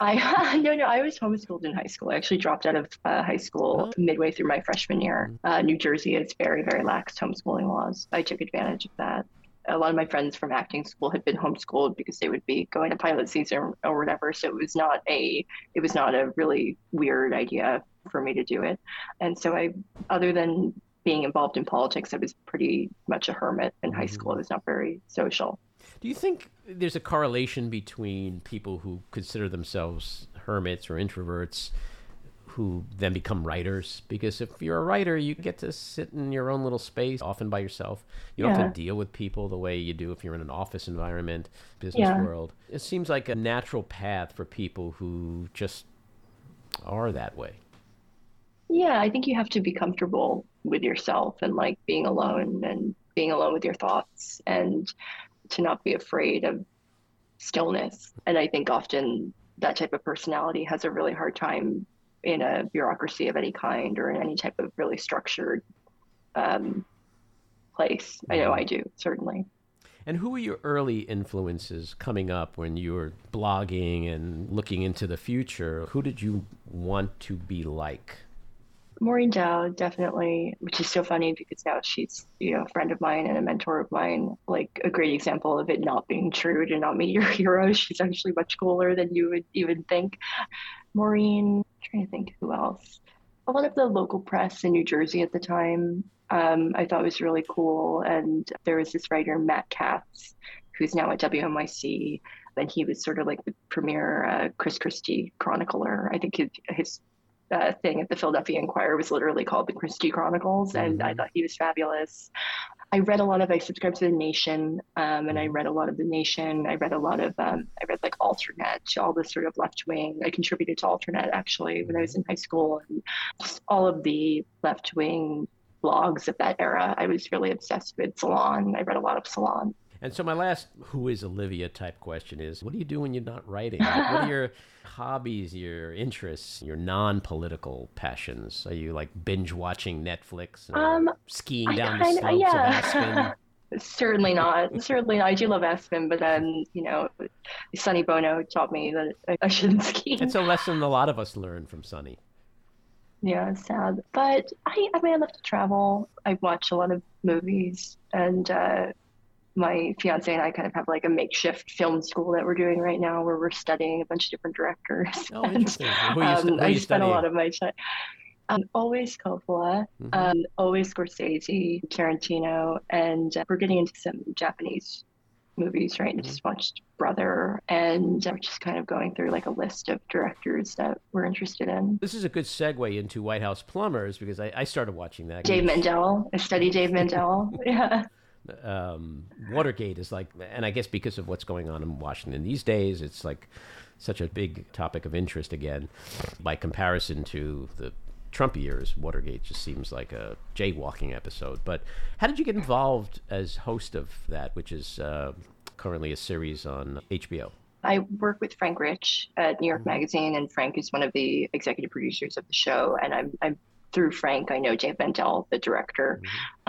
I no no I was homeschooled in high school. I actually dropped out of uh, high school Oh. midway through my freshman year. Uh, New Jersey has very very lax homeschooling laws. I took advantage of that. A lot of my friends from acting school had been homeschooled because they would be going to pilot season or whatever. So it was not a it was not a really weird idea for me to do it. And so I, other than being involved in politics, I was pretty much a hermit in high mm-hmm. school. I was not very social. Do you think there's a correlation between people who consider themselves hermits or introverts who then become writers because if you're a writer you get to sit in your own little space often by yourself you don't Yeah. have to deal with people the way you do if you're in an office environment business Yeah. world it seems like a natural path for people who just are that way Yeah, I think you have to be comfortable with yourself and like being alone and being alone with your thoughts and to not be afraid of stillness. And I think often that type of personality has a really hard time in a bureaucracy of any kind or in any type of really structured um, place. I know I do, certainly. And who were your early influences coming up when you were blogging and looking into the future? Who did you want to be like? Maureen Dowd, definitely, which is so funny because now she's, you know, a friend of mine and a mentor of mine. Like a great example of it not being true to not meet your hero. She's actually much cooler than you would even think. Maureen, I'm trying to think who else. A lot of the local press in New Jersey at the time, um, I thought was really cool. And there was this writer, Matt Katz, who's now at WNYC. And he was sort of like the premier uh, Chris Christie chronicler. I think his, his uh, thing at the Philadelphia Inquirer was literally called the Christie Chronicles, and I Mhm. thought he was fabulous. I read a lot of. I subscribed to the Nation, um, and I read a lot of the Nation. I read a lot of. Um, I read like AlterNet, all the sort of left wing. I contributed to AlterNet actually when I was in high school, and all of the left wing blogs of that era. I was really obsessed with Salon. I read a lot of Salon. And so my last who is Olivia type question is what do you do when you're not writing? Like, what are your hobbies, your interests, your non-political passions? Are you like binge watching Netflix or Um, skiing I down the slopes yeah. of Aspen? Certainly not. Certainly not. I do love Aspen, but then you know, Sonny Bono taught me that I- I shouldn't ski. It's a lesson a lot of us learn from Sunny. Yeah, it's sad. But I, I mean, I love to travel. I watch a lot of movies, and uh, my fiance and I kind of have like a makeshift film school that we're doing right now, where we're studying a bunch of different directors. Oh, And, interesting. Who are you, um, who are I you spend a lot of my time. Um, always Coppola, Mhm. um, always Scorsese, Tarantino, and uh, we're getting into some Japanese movies, right? I Mm-hmm. just watched Brother, and we're just kind of going through like a list of directors that we're interested in. This is a good segue into White House Plumbers because I, I started watching that. Dave Mandel. I study Dave Mandel. Yeah. Um, Watergate is like, and I guess because of what's going on in Washington these days, it's like such a big topic of interest again. By comparison to the Trump years, Watergate just seems like a jaywalking episode. But how did you get involved as host of that, which is uh, currently a series on HBO? I work with Frank Rich at New York Magazine, and Frank is one of the executive producers of the show. And I'm, I'm through Frank, I know Dave Mandel, the director.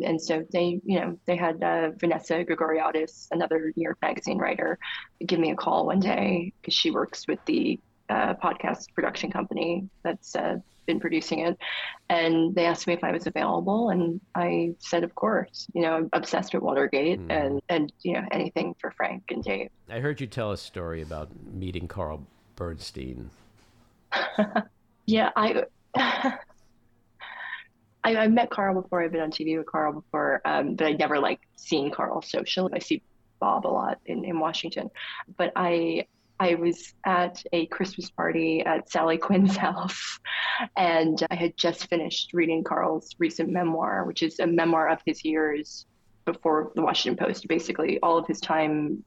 And so they, you know, they had uh, Vanessa Grigoriadis, another New York Magazine writer, give me a call one day because she works with the uh, podcast production company that's uh, been producing it. And they asked me if I was available, and I said, of course. You know, I'm obsessed with Watergate Mhm. and and you know anything for Frank and Dave. I heard you tell a story about meeting Carl Bernstein. Yeah, I, I I met Carl before. I've been on TV with Carl before, um, but I'd never like seen Carl socially. I see Bob a lot in, in Washington, but I I was at a Christmas party at Sally Quinn's house, and I had just finished reading Carl's recent memoir, which is a memoir of his years before the Washington Post, basically all of his time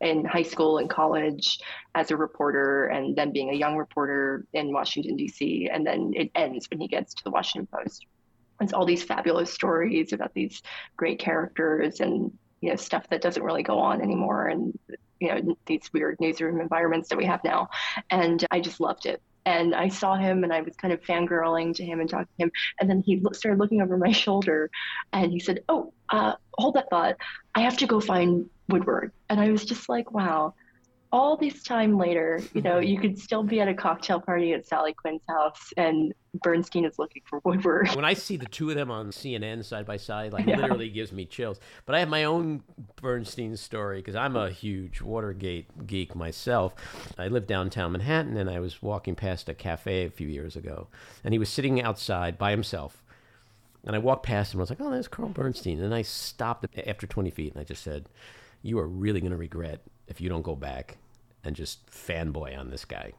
in high school and college as a reporter and then being a young reporter in Washington, D.C. And then it ends when he gets to the Washington Post. It's all these fabulous stories about these great characters and you know stuff that doesn't really go on anymore and you know these weird newsroom environments that we have now. And i just loved it. And i saw him and i was kind of fangirling to him and talking to him. And then he started looking over my shoulder and he said oh uh, hold that thought. I have to go find woodward. And i was just like wow all this time later, you know, mm-hmm. you could still be at a cocktail party at Sally Quinn's house, and Bernstein is looking for Woodward. when I see the two of them on CNN side by side, like Yeah. literally gives me chills. But I have my own Bernstein story because I'm a huge Watergate geek myself. I lived downtown Manhattan, and I was walking past a cafe a few years ago, and he was sitting outside by himself. And I walked past him. I was like, "Oh, there's Carl Bernstein." And I stopped after 20 feet, and I just said, "You are really going to regret if you don't go back and just fanboy on this guy."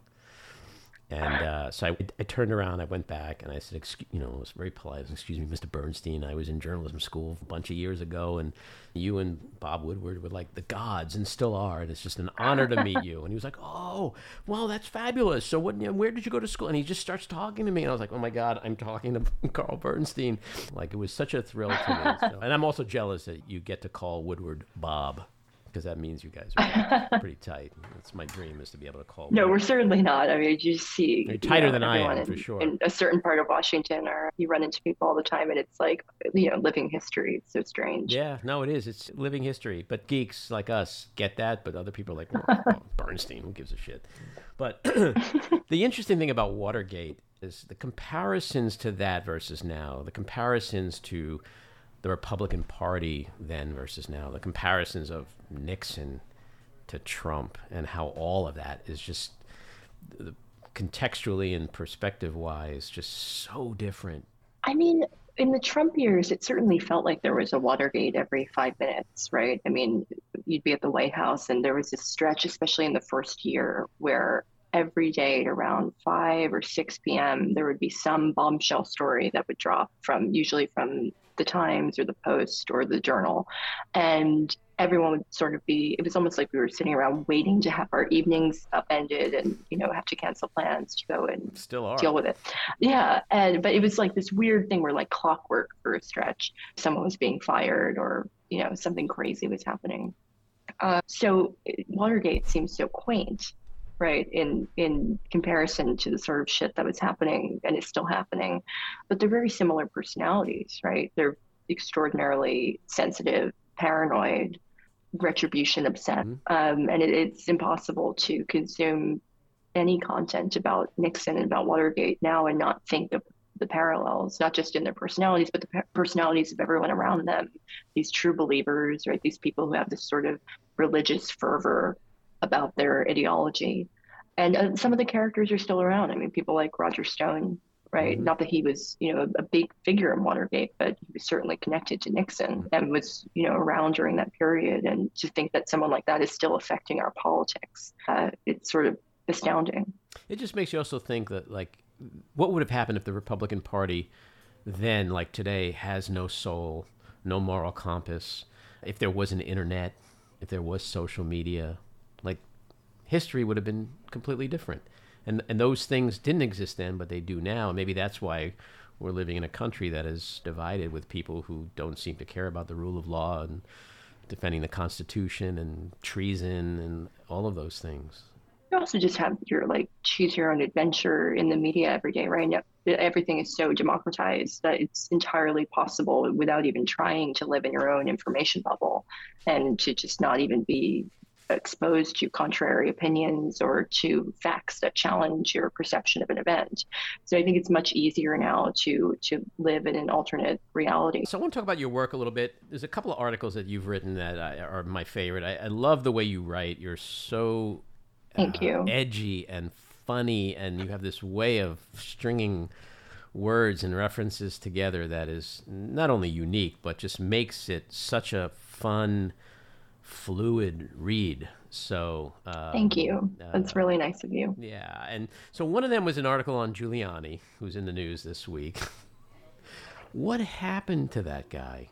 And uh, so I, I, turned around, I went back, and I said, excuse, you know, I was very polite. Excuse me, Mr. Bernstein. I was in journalism school a bunch of years ago, and you and Bob Woodward were like the gods, and still are. And it's just an honor to meet you. And he was like, oh, well, that's fabulous. So what? Where did you go to school? And he just starts talking to me, and I was like, oh my god, I'm talking to Carl Bernstein. Like it was such a thrill to me. So, and I'm also jealous that you get to call Woodward Bob because that means you guys are pretty tight. That's my dream is to be able to call. No, we're certainly not. I mean, you see, You're tighter you know, than I am in, for sure. In a certain part of Washington, or you run into people all the time, and it's like you know, living history. It's so strange. Yeah, no, it is. It's living history. But geeks like us get that, but other people are like well, Bernstein. Who gives a shit? But the interesting thing about Watergate is the comparisons to that versus now. The comparisons to the Republican Party then versus now, the comparisons of Nixon to Trump, and how all of that is just contextually and perspective wise just so different. I mean, in the Trump years, it certainly felt like there was a Watergate every five minutes, right? I mean, you'd be at the White House, and there was this stretch, especially in the first year, where every day at around 5 or 6 p.m., there would be some bombshell story that would drop from usually from the Times or the Post or the Journal. And everyone would sort of be, it was almost like we were sitting around waiting to have our evenings upended and, you know, have to cancel plans to go and Still are. deal with it. Yeah. And, but it was like this weird thing where like clockwork for a stretch, someone was being fired or, you know, something crazy was happening. Uh, so Watergate seems so quaint right in in comparison to the sort of shit that was happening and is still happening but they're very similar personalities right they're extraordinarily sensitive paranoid retribution obsessed mm-hmm. um, and it, it's impossible to consume any content about nixon and about watergate now and not think of the parallels, not just in their personalities, but the personalities of everyone around them. These true believers, right? These people who have this sort of religious fervor about their ideology. And uh, some of the characters are still around. I mean, people like Roger Stone, right? Mm-hmm. Not that he was, you know, a, a, big figure in Watergate, but he was certainly connected to Nixon mm-hmm. and was, you know, around during that period. And to think that someone like that is still affecting our politics, uh, it's sort of astounding. It just makes you also think that, like, what would have happened if the Republican Party then, like today, has no soul, no moral compass, if there was an internet, if there was social media, like history would have been completely different. And and those things didn't exist then, but they do now. Maybe that's why we're living in a country that is divided with people who don't seem to care about the rule of law and defending the Constitution and treason and all of those things. You also just have your like choose your own adventure in the media every day, right? Everything is so democratized that it's entirely possible without even trying to live in your own information bubble and to just not even be exposed to contrary opinions or to facts that challenge your perception of an event. So I think it's much easier now to to live in an alternate reality. So I want to talk about your work a little bit. There's a couple of articles that you've written that are my favorite. I, I love the way you write. You're so thank uh, you edgy and funny, and you have this way of stringing words and references together that is not only unique but just makes it such a fun fluid read. So um, thank you. That's uh, really nice of you. Yeah, and so one of them was an article on Giuliani, who's in the news this week. what happened to that guy?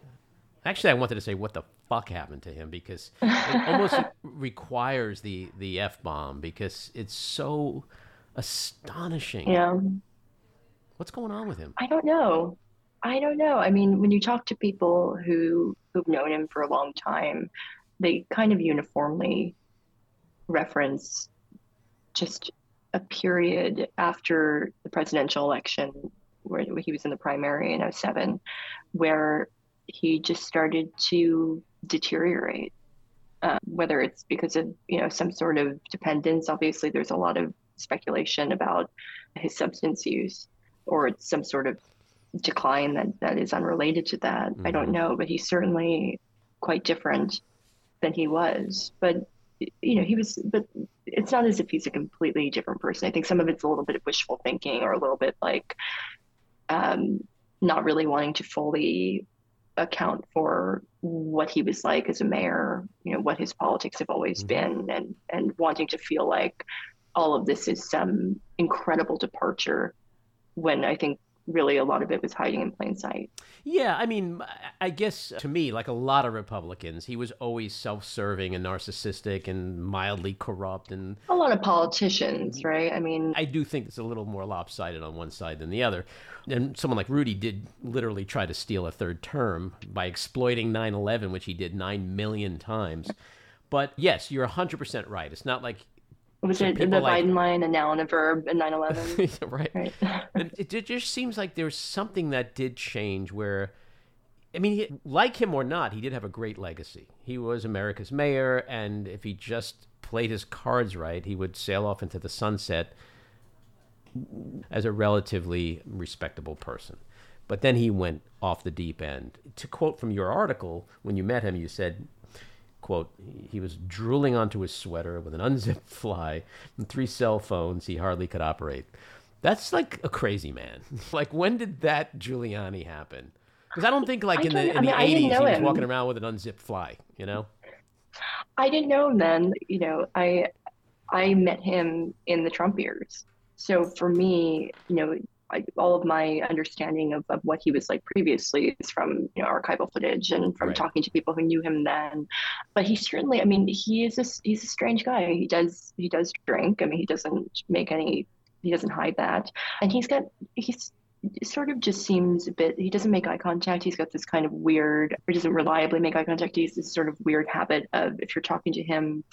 Actually, I wanted to say what the fuck happened to him because it almost requires the the f bomb because it's so astonishing. Yeah. What's going on with him? I don't know. I don't know. I mean, when you talk to people who who've known him for a long time, they kind of uniformly reference just a period after the presidential election where he was in the primary in 07 where he just started to deteriorate uh, whether it's because of you know some sort of dependence obviously there's a lot of speculation about his substance use or it's some sort of decline that, that is unrelated to that mm-hmm. i don't mm-hmm. know but he's certainly quite different than he was. But you know, he was. But it's not as if he's a completely different person. I think some of it's a little bit of wishful thinking, or a little bit like um, not really wanting to fully account for what he was like as a mayor. You know, what his politics have always mm-hmm. been, and and wanting to feel like all of this is some incredible departure when I think really a lot of it was hiding in plain sight. Yeah, I mean, I guess to me, like a lot of Republicans, he was always self-serving and narcissistic and mildly corrupt and a lot of politicians, mm-hmm. right? I mean, I do think it's a little more lopsided on one side than the other. And someone like Rudy did literally try to steal a third term by exploiting 9/11, which he did 9 million times. But yes, you're 100% right. It's not like was so it the like, Biden line, a noun, a verb, and 9 11? right. right. it, it, just seems like there's something that did change where, I mean, he, like him or not, he did have a great legacy. He was America's mayor, and if he just played his cards right, he would sail off into the sunset as a relatively respectable person. But then he went off the deep end. To quote from your article, when you met him, you said quote, he was drooling onto his sweater with an unzipped fly and three cell phones he hardly could operate. That's like a crazy man. like, when did that Giuliani happen? Because I don't think, like, in the, in the 80s, he was walking around with an unzipped fly, you know? I didn't know him then. You know, I I met him in the Trump years. So for me, you know, I, all of my understanding of, of what he was like previously is from you know archival footage and from right. talking to people who knew him then. But he certainly, I mean, he is a, he's a strange guy. He does he does drink. I mean, he doesn't make any he doesn't hide that, and he's got he's sort of just seems a bit he doesn't make eye contact he's got this kind of weird or doesn't reliably make eye contact he's this sort of weird habit of if you're talking to him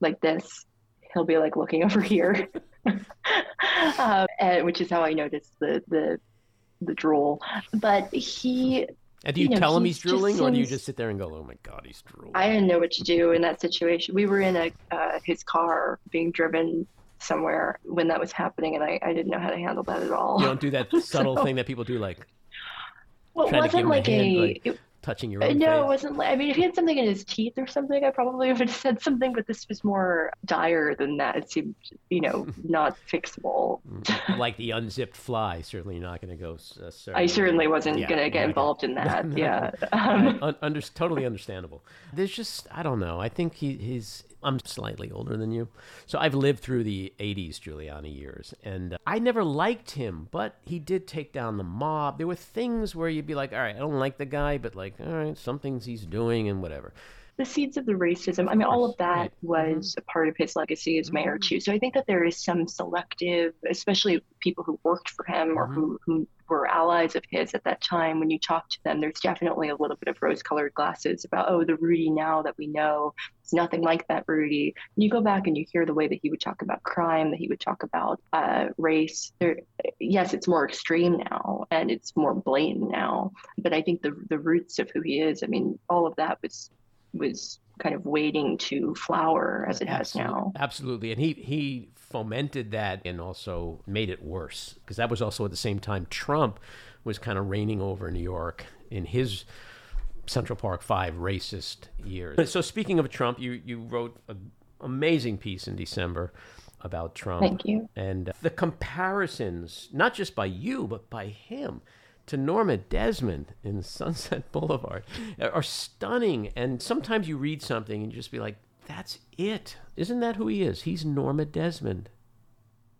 like this he'll be like looking over here um, and, which is how I noticed the the the drool. But he. And do you, you know, tell him he's drooling, seems, or do you just sit there and go, "Oh my God, he's drooling"? I didn't know what to do in that situation. We were in a uh, his car being driven somewhere when that was happening, and I, I didn't know how to handle that at all. You don't do that subtle so, thing that people do, like. Well, it wasn't like a. Hand, like... It, touching your own no face. it wasn't like i mean if he had something in his teeth or something i probably would have said something but this was more dire than that. It seemed you know not fixable. Mm, like the unzipped fly certainly not going to go uh, i certainly wasn't yeah, going to get involved in that yeah. Um, un- under, totally understandable. There's just i don't know i think he, he's I'm slightly older than you. So I've lived through the 80s Giuliani years. And uh, I never liked him, but he did take down the mob. There were things where you'd be like, all right, I don't like the guy, but like, all right, some things he's doing and whatever the seeds of the racism. I mean, all of that was mm-hmm. a part of his legacy as mayor mm-hmm. too. So I think that there is some selective, especially people who worked for him or mm-hmm. who, who were allies of his at that time. When you talk to them, there's definitely a little bit of rose-colored glasses about, oh, the Rudy now that we know is nothing like that Rudy. And you go back and you hear the way that he would talk about crime, that he would talk about uh, race. There, yes, it's more extreme now and it's more blatant now. But I think the the roots of who he is, I mean, all of that was was kind of waiting to flower as it has now. Absolutely. And he, he fomented that and also made it worse because that was also at the same time Trump was kind of reigning over New York in his Central Park 5 racist years. So speaking of Trump, you, you wrote an amazing piece in December about Trump. Thank you. And uh, the comparisons, not just by you, but by him to Norma Desmond in Sunset Boulevard are stunning. And sometimes you read something and you just be like, that's it. Isn't that who he is? He's Norma Desmond.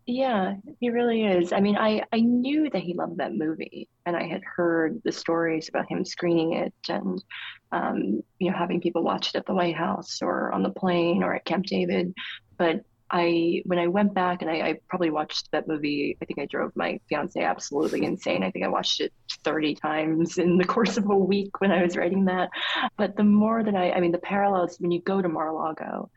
Yeah, he really is. I mean, I, I knew that he loved that movie, and I had heard the stories about him screening it and, um, you know, having people watch it at the White House or on the plane or at Camp David. But I when I went back and I, I, probably watched that movie, I think I drove my fiance absolutely insane. I think I watched it 30 times in the course of a week when I was writing that. But the more that I I mean the parallels when you go to Mar-a-Lago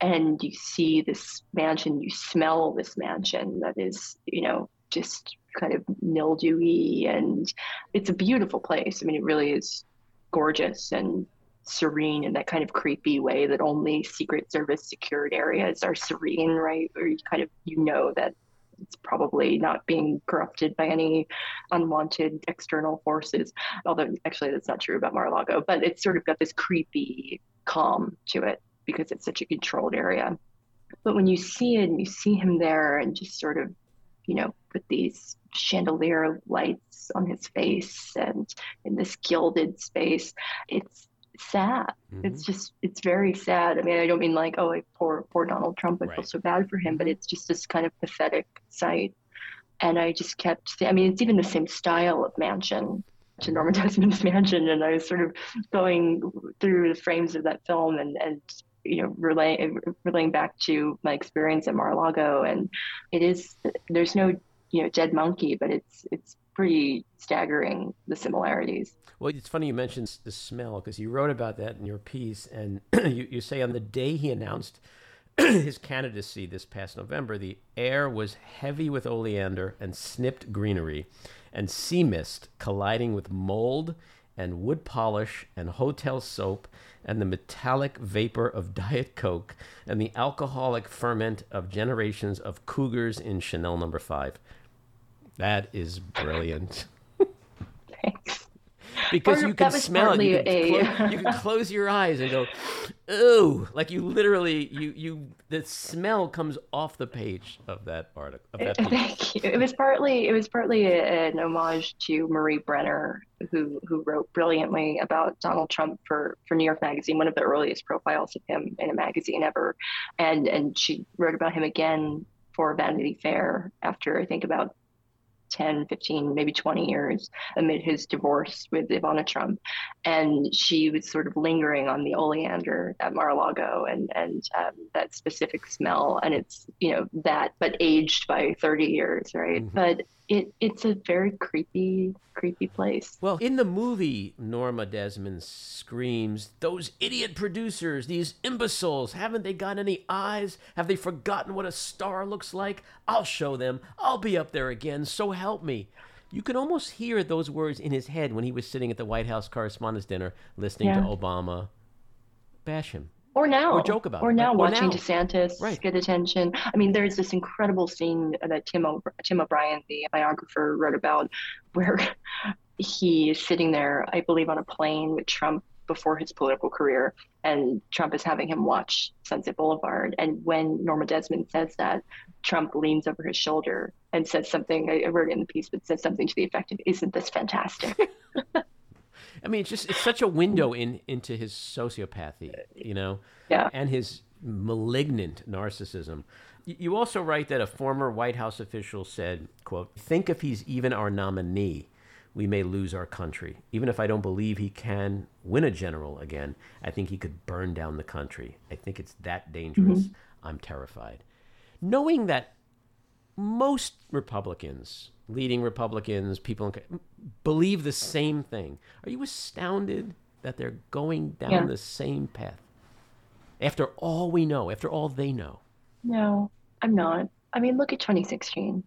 and you see this mansion, you smell this mansion that is, you know, just kind of mildewy and it's a beautiful place. I mean it really is gorgeous and serene in that kind of creepy way that only Secret Service secured areas are serene, right? Or you kind of you know that it's probably not being corrupted by any unwanted external forces. Although actually that's not true about Mar-a-Lago, but it's sort of got this creepy calm to it because it's such a controlled area. But when you see it and you see him there and just sort of, you know, with these chandelier lights on his face and in this gilded space, it's sad. Mm-hmm. It's just it's very sad. I mean, I don't mean like oh, like poor poor Donald Trump. I right. feel so bad for him, but mm-hmm. it's just this kind of pathetic sight. And I just kept. I mean, it's even the same style of mansion to Norman Desmond's mansion, and I was sort of going through the frames of that film and and you know relaying relaying back to my experience at Mar-a-Lago, and it is there's no you know dead monkey, but it's it's pretty staggering the similarities. Well, it's funny you mentioned the smell because you wrote about that in your piece, and you, you say on the day he announced his candidacy this past November, the air was heavy with oleander and snipped greenery, and sea mist colliding with mold and wood polish and hotel soap and the metallic vapor of Diet Coke and the alcoholic ferment of generations of cougars in Chanel number five. That is brilliant. Thanks. Because you can smell it. You can, a... clo- you can uh, close your eyes and go, ooh, like you literally, you, you, the smell comes off the page of that article. Of that Thank you. It was partly, it was partly a, an homage to Marie Brenner, who, who wrote brilliantly about Donald Trump for, for New York Magazine, one of the earliest profiles of him in a magazine ever. And, and she wrote about him again for Vanity Fair after I think about 10, 15, maybe 20 years amid his divorce with Ivana Trump. And she was sort of lingering on the oleander at Mar-a-Lago and, and um, that specific smell. And it's, you know, that, but aged by 30 years, right? Mm-hmm. But it it's a very creepy creepy place. Well, in the movie, Norma Desmond screams, "Those idiot producers, these imbeciles, haven't they got any eyes? Have they forgotten what a star looks like? I'll show them. I'll be up there again, so help me." You can almost hear those words in his head when he was sitting at the White House Correspondents' Dinner listening yeah. to Obama bash him or now or joke about or it. now watching now. DeSantis right. get attention. I mean, there's this incredible scene that Tim o- Tim O'Brien, the biographer, wrote about, where he is sitting there, I believe, on a plane with Trump before his political career, and Trump is having him watch Sunset Boulevard. And when Norma Desmond says that, Trump leans over his shoulder and says something. I wrote it in the piece, but says something to the effect of, "Isn't this fantastic?" I mean, it's just it's such a window in into his sociopathy, you know, yeah, and his malignant narcissism. You also write that a former White House official said, "quote Think if he's even our nominee." we may lose our country. Even if I don't believe he can win a general again, I think he could burn down the country. I think it's that dangerous. Mm-hmm. I'm terrified. Knowing that most Republicans leading Republicans, people in, believe the same thing. Are you astounded that they're going down yeah. the same path? After all we know, after all they know. No, I'm not. I mean, look at 2016,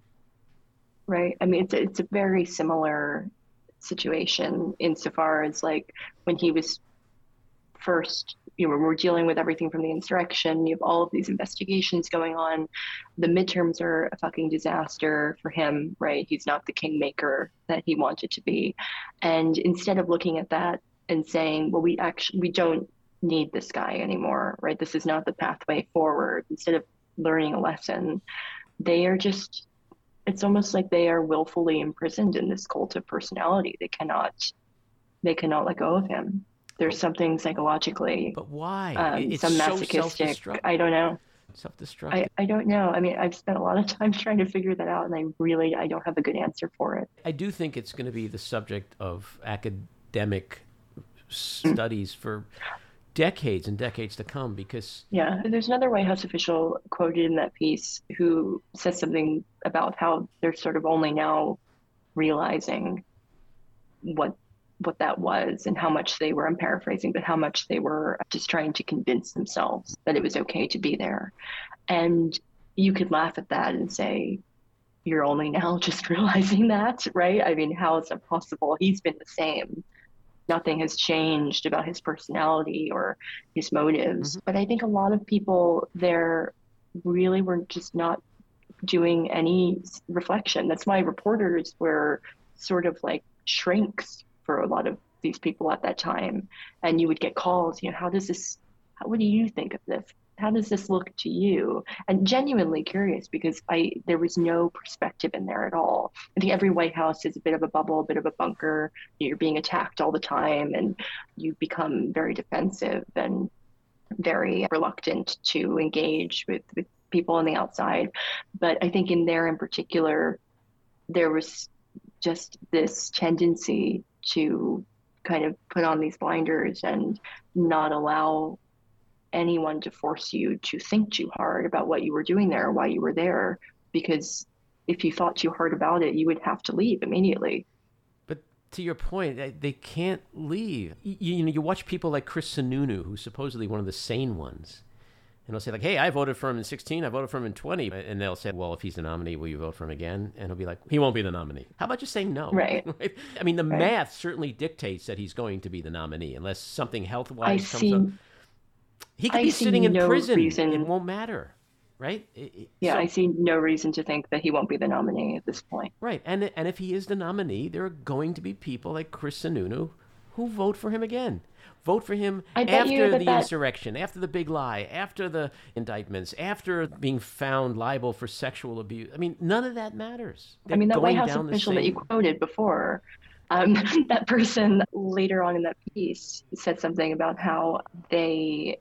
right? I mean, it's it's a very similar situation insofar as like when he was first you know, we're dealing with everything from the insurrection. You have all of these investigations going on. The midterms are a fucking disaster for him, right? He's not the kingmaker that he wanted to be. And instead of looking at that and saying, well, we actually we don't need this guy anymore, right? This is not the pathway forward. Instead of learning a lesson, they are just it's almost like they are willfully imprisoned in this cult of personality. They cannot they cannot let go of him there's something psychologically. But why? Um, it's some masochistic. So I don't know. Self-destructive. I, I don't know. I mean, I've spent a lot of time trying to figure that out, and I really I don't have a good answer for it. I do think it's going to be the subject of academic studies for decades and decades to come because yeah there's another white house official quoted in that piece who says something about how they're sort of only now realizing what what that was and how much they were, I'm paraphrasing, but how much they were just trying to convince themselves that it was okay to be there. And you could laugh at that and say, you're only now just realizing that, right? I mean, how is that possible? He's been the same. Nothing has changed about his personality or his motives. Mm-hmm. But I think a lot of people there really were just not doing any reflection. That's why reporters were sort of like shrinks for a lot of these people at that time. And you would get calls, you know, how does this, how, what do you think of this? how does this look to you? And genuinely curious because I there was no perspective in there at all. I think every White House is a bit of a bubble, a bit of a bunker. You're being attacked all the time, and you become very defensive and very reluctant to engage with, with people on the outside. But I think in there in particular, there was just this tendency to kind of put on these blinders and not allow anyone to force you to think too hard about what you were doing there why you were there because if you thought too hard about it you would have to leave immediately. But to your point eh, they can't leave. You, you know you watch people like chris sununu who's supposedly one of the sane ones and they'll say like, "Hey, I voted for him in 16. I voted for him in 20." And they'll say, "Well, if he's the nominee, will you vote for him again?" And he'll be like, "He won't be the nominee." How about just saying no? Right. I mean, the right. math certainly dictates that he's going to be the nominee, unless something health wise comes see, up. He could I be sitting in no prison. Reason, it won't matter, right? It, yeah, so, I see no reason to think that he won't be the nominee at this point. Right, and and if he is the nominee, there are going to be people like Chris Sununu who vote for him again vote for him after the that... insurrection, after the big lie, after the indictments, after being found liable for sexual abuse. I mean, none of that matters. They're I mean, that White House official that you quoted before, um, that person later on in that piece said something about how they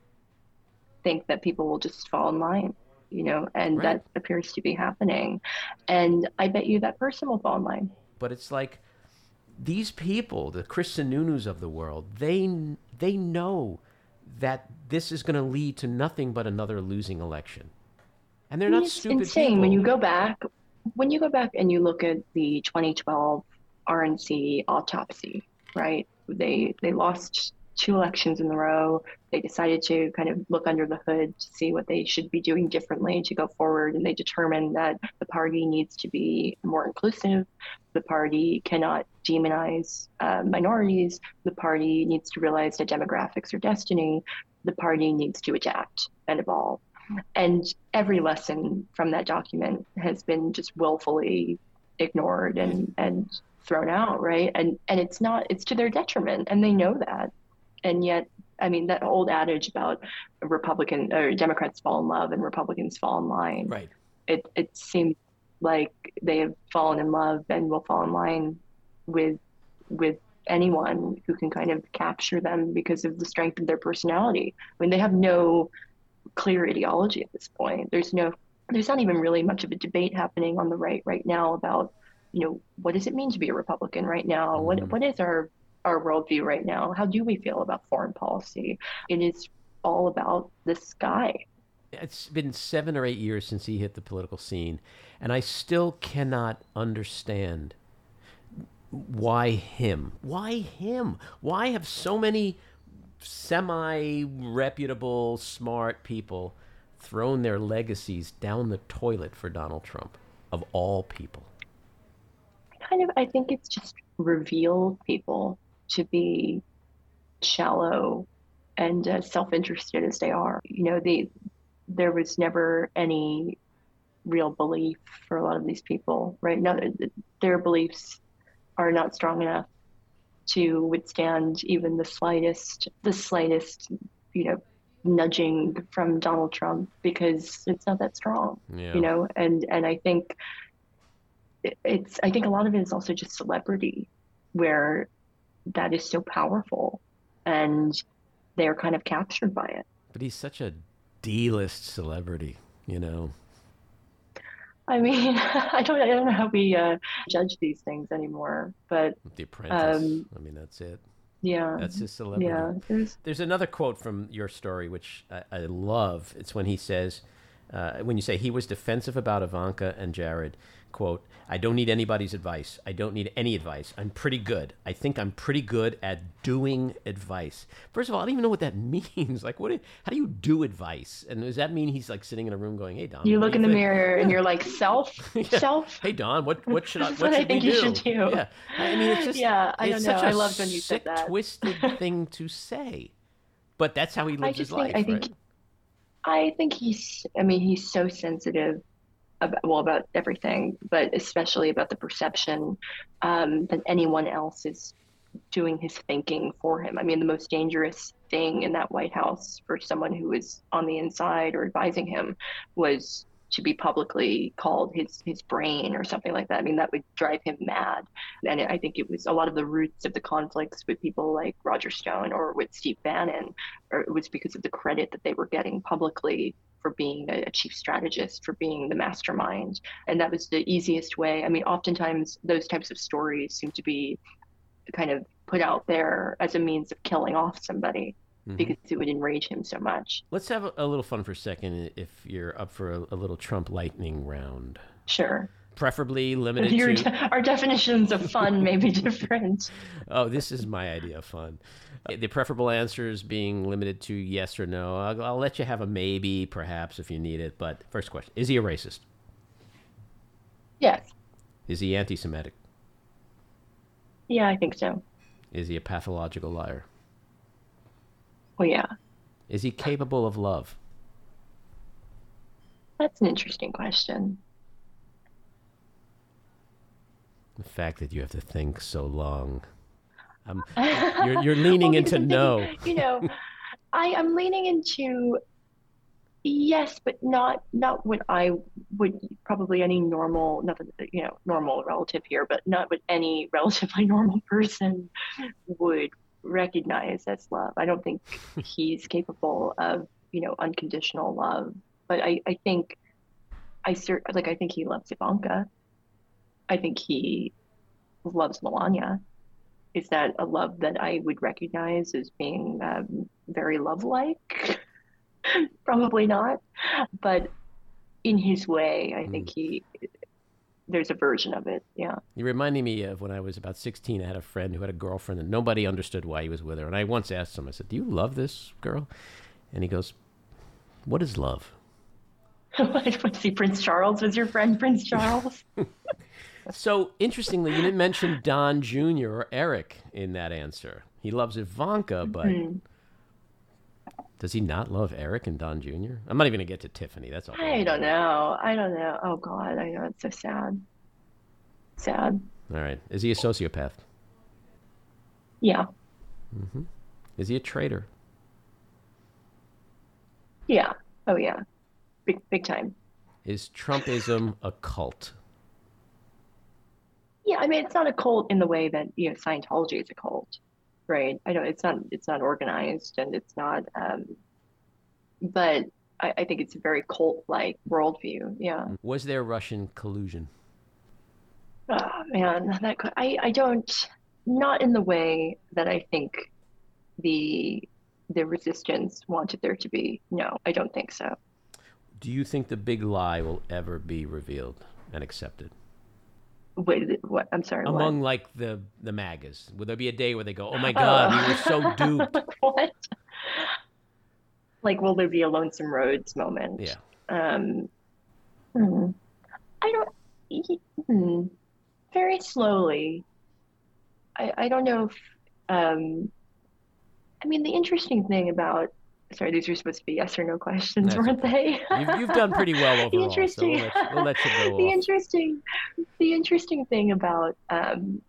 think that people will just fall in line. You know, and right. that appears to be happening. And I bet you that person will fall in line. But it's like these people, the Chris Sununus of the world, they they know that this is going to lead to nothing but another losing election, and they're not it's stupid insane people. when you go back. When you go back and you look at the 2012 RNC autopsy, right? They they lost two elections in a row. They decided to kind of look under the hood to see what they should be doing differently to go forward. And they determined that the party needs to be more inclusive. The party cannot demonize uh, minorities. The party needs to realize that demographics are destiny. The party needs to adapt and evolve. And every lesson from that document has been just willfully ignored and, and thrown out, right? And and it's not it's to their detriment, and they know that and yet I mean that old adage about Republican or Democrats fall in love and Republicans fall in line. Right. It it seems like they have fallen in love and will fall in line with with anyone who can kind of capture them because of the strength of their personality. I mean they have no clear ideology at this point. There's no there's not even really much of a debate happening on the right right now about you know what does it mean to be a Republican right now? Mm-hmm. What what is our our worldview right now. How do we feel about foreign policy? It is all about this guy. It's been seven or eight years since he hit the political scene, and I still cannot understand why him? Why him? Why have so many semi reputable, smart people thrown their legacies down the toilet for Donald Trump, of all people? Kind of, I think it's just revealed people to be shallow and uh, self-interested as they are. You know, the there was never any real belief for a lot of these people, right? Now, their beliefs are not strong enough to withstand even the slightest, the slightest, you know, nudging from Donald Trump because it's not that strong, yeah. you know. And and I think it's I think a lot of it is also just celebrity, where that is so powerful and they're kind of captured by it. But he's such a D-list celebrity, you know. I mean, I don't, I don't know how we uh, judge these things anymore, but The Apprentice. Um, I mean, that's it. Yeah, that's his celebrity. Yeah, there's... there's another quote from your story which I, I love. It's when he says, uh, when you say he was defensive about Ivanka and Jared, quote, I don't need anybody's advice. I don't need any advice. I'm pretty good. I think I'm pretty good at doing advice. First of all, I don't even know what that means. Like, what? How do you do advice? And does that mean he's like sitting in a room going, "Hey, Don"? You look you in think? the mirror yeah. and you're like, "Self, yeah. self." Hey, Don, what what should I? What, what I think you do? should do. Yeah, I mean, it's just yeah. I don't know. I loved when you sick, said that. twisted thing to say, but that's how he lives his think, life. I think. Right? I think he's. I mean, he's so sensitive about, well about everything, but especially about the perception um, that anyone else is doing his thinking for him. I mean, the most dangerous thing in that White House for someone who was on the inside or advising him was to be publicly called his his brain or something like that. I mean, that would drive him mad. And I think it was a lot of the roots of the conflicts with people like Roger Stone or with Steve Bannon, or it was because of the credit that they were getting publicly for being a, chief strategist, for being the mastermind. And that was the easiest way. I mean, oftentimes those types of stories seem to be kind of put out there as a means of killing off somebody mm-hmm. because it would enrage him so much. Let's have a, a little fun for a second if you're up for a, a little Trump lightning round. Sure. Preferably limited Your, to. Our definitions of fun may be different. oh, this is my idea of fun. Uh, the preferable answers being limited to yes or no. I'll, I'll let you have a maybe, perhaps, if you need it. But first question Is he a racist? Yes. Is he anti Semitic? Yeah, I think so. Is he a pathological liar? Oh, yeah. Is he capable of love? That's an interesting question. The fact that you have to think so long. Um, you're, you're leaning well, into no. you know, I am leaning into yes, but not not what I would probably any normal, not you know normal relative here, but not what any relatively normal person would recognize as love. I don't think he's capable of you know unconditional love, but I I think I cert like I think he loves Ivanka. I think he loves Melania. Is that a love that I would recognize as being um, very love-like? Probably not, but in his way, I mm. think he there's a version of it. Yeah. You're reminding me of when I was about 16. I had a friend who had a girlfriend, and nobody understood why he was with her. And I once asked him, I said, "Do you love this girl?" And he goes, "What is love?" what, see, Prince Charles was your friend, Prince Charles. so interestingly, you didn't mention Don Jr. or Eric in that answer. He loves Ivanka, but mm-hmm. Does he not love Eric and Don Jr.? I'm not even gonna get to Tiffany. That's all. I don't know. I don't know. Oh God, I know it's so sad. Sad. All right. Is he a sociopath? Yeah. Mm-hmm. Is he a traitor? Yeah. Oh yeah big big time. Is Trumpism a cult? Yeah, I mean it's not a cult in the way that you know Scientology is a cult, right? I know it's not it's not organized and it's not, um, but I, I think it's a very cult-like worldview. Yeah. Was there Russian collusion? Oh man, that I I don't not in the way that I think the the resistance wanted there to be. No, I don't think so. Do you think the big lie will ever be revealed and accepted? Wait, what? I'm sorry. Among what? like the the magas, will there be a day where they go, "Oh my God, oh. we were so duped"? what? Like, will there be a Lonesome Rhodes moment? Yeah. Um, hmm. I don't. Hmm, very slowly. I I don't know if. Um, I mean, the interesting thing about sorry, these were supposed to be yes or no questions, That's weren't okay. they? you've, you've, done pretty well overall. the interesting, so we'll, let, we'll let the off. interesting, the interesting thing about um,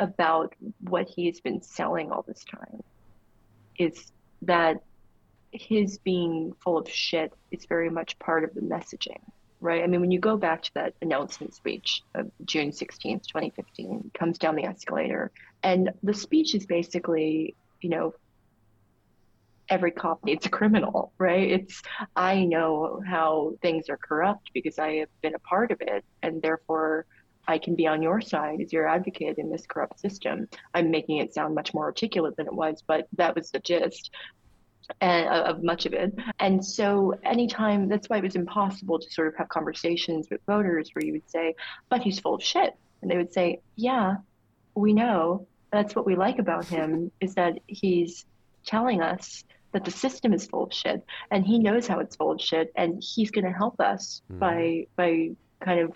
about what he's been selling all this time is that his being full of shit is very much part of the messaging, right? I mean, when you go back to that announcement speech of June 16th, 2015, comes down the escalator, and the speech is basically, you know, every cop needs a criminal, right? It's, I know how things are corrupt because I have been a part of it. And therefore, I can be on your side as your advocate in this corrupt system. I'm making it sound much more articulate than it was, but that was the gist and, uh, of much of it. And so, anytime that's why it was impossible to sort of have conversations with voters where you would say, but he's full of shit. And they would say, yeah, we know. That's what we like about him is that he's telling us that the system is full of shit and he knows how it's full of shit and he's going to help us mm. by by kind of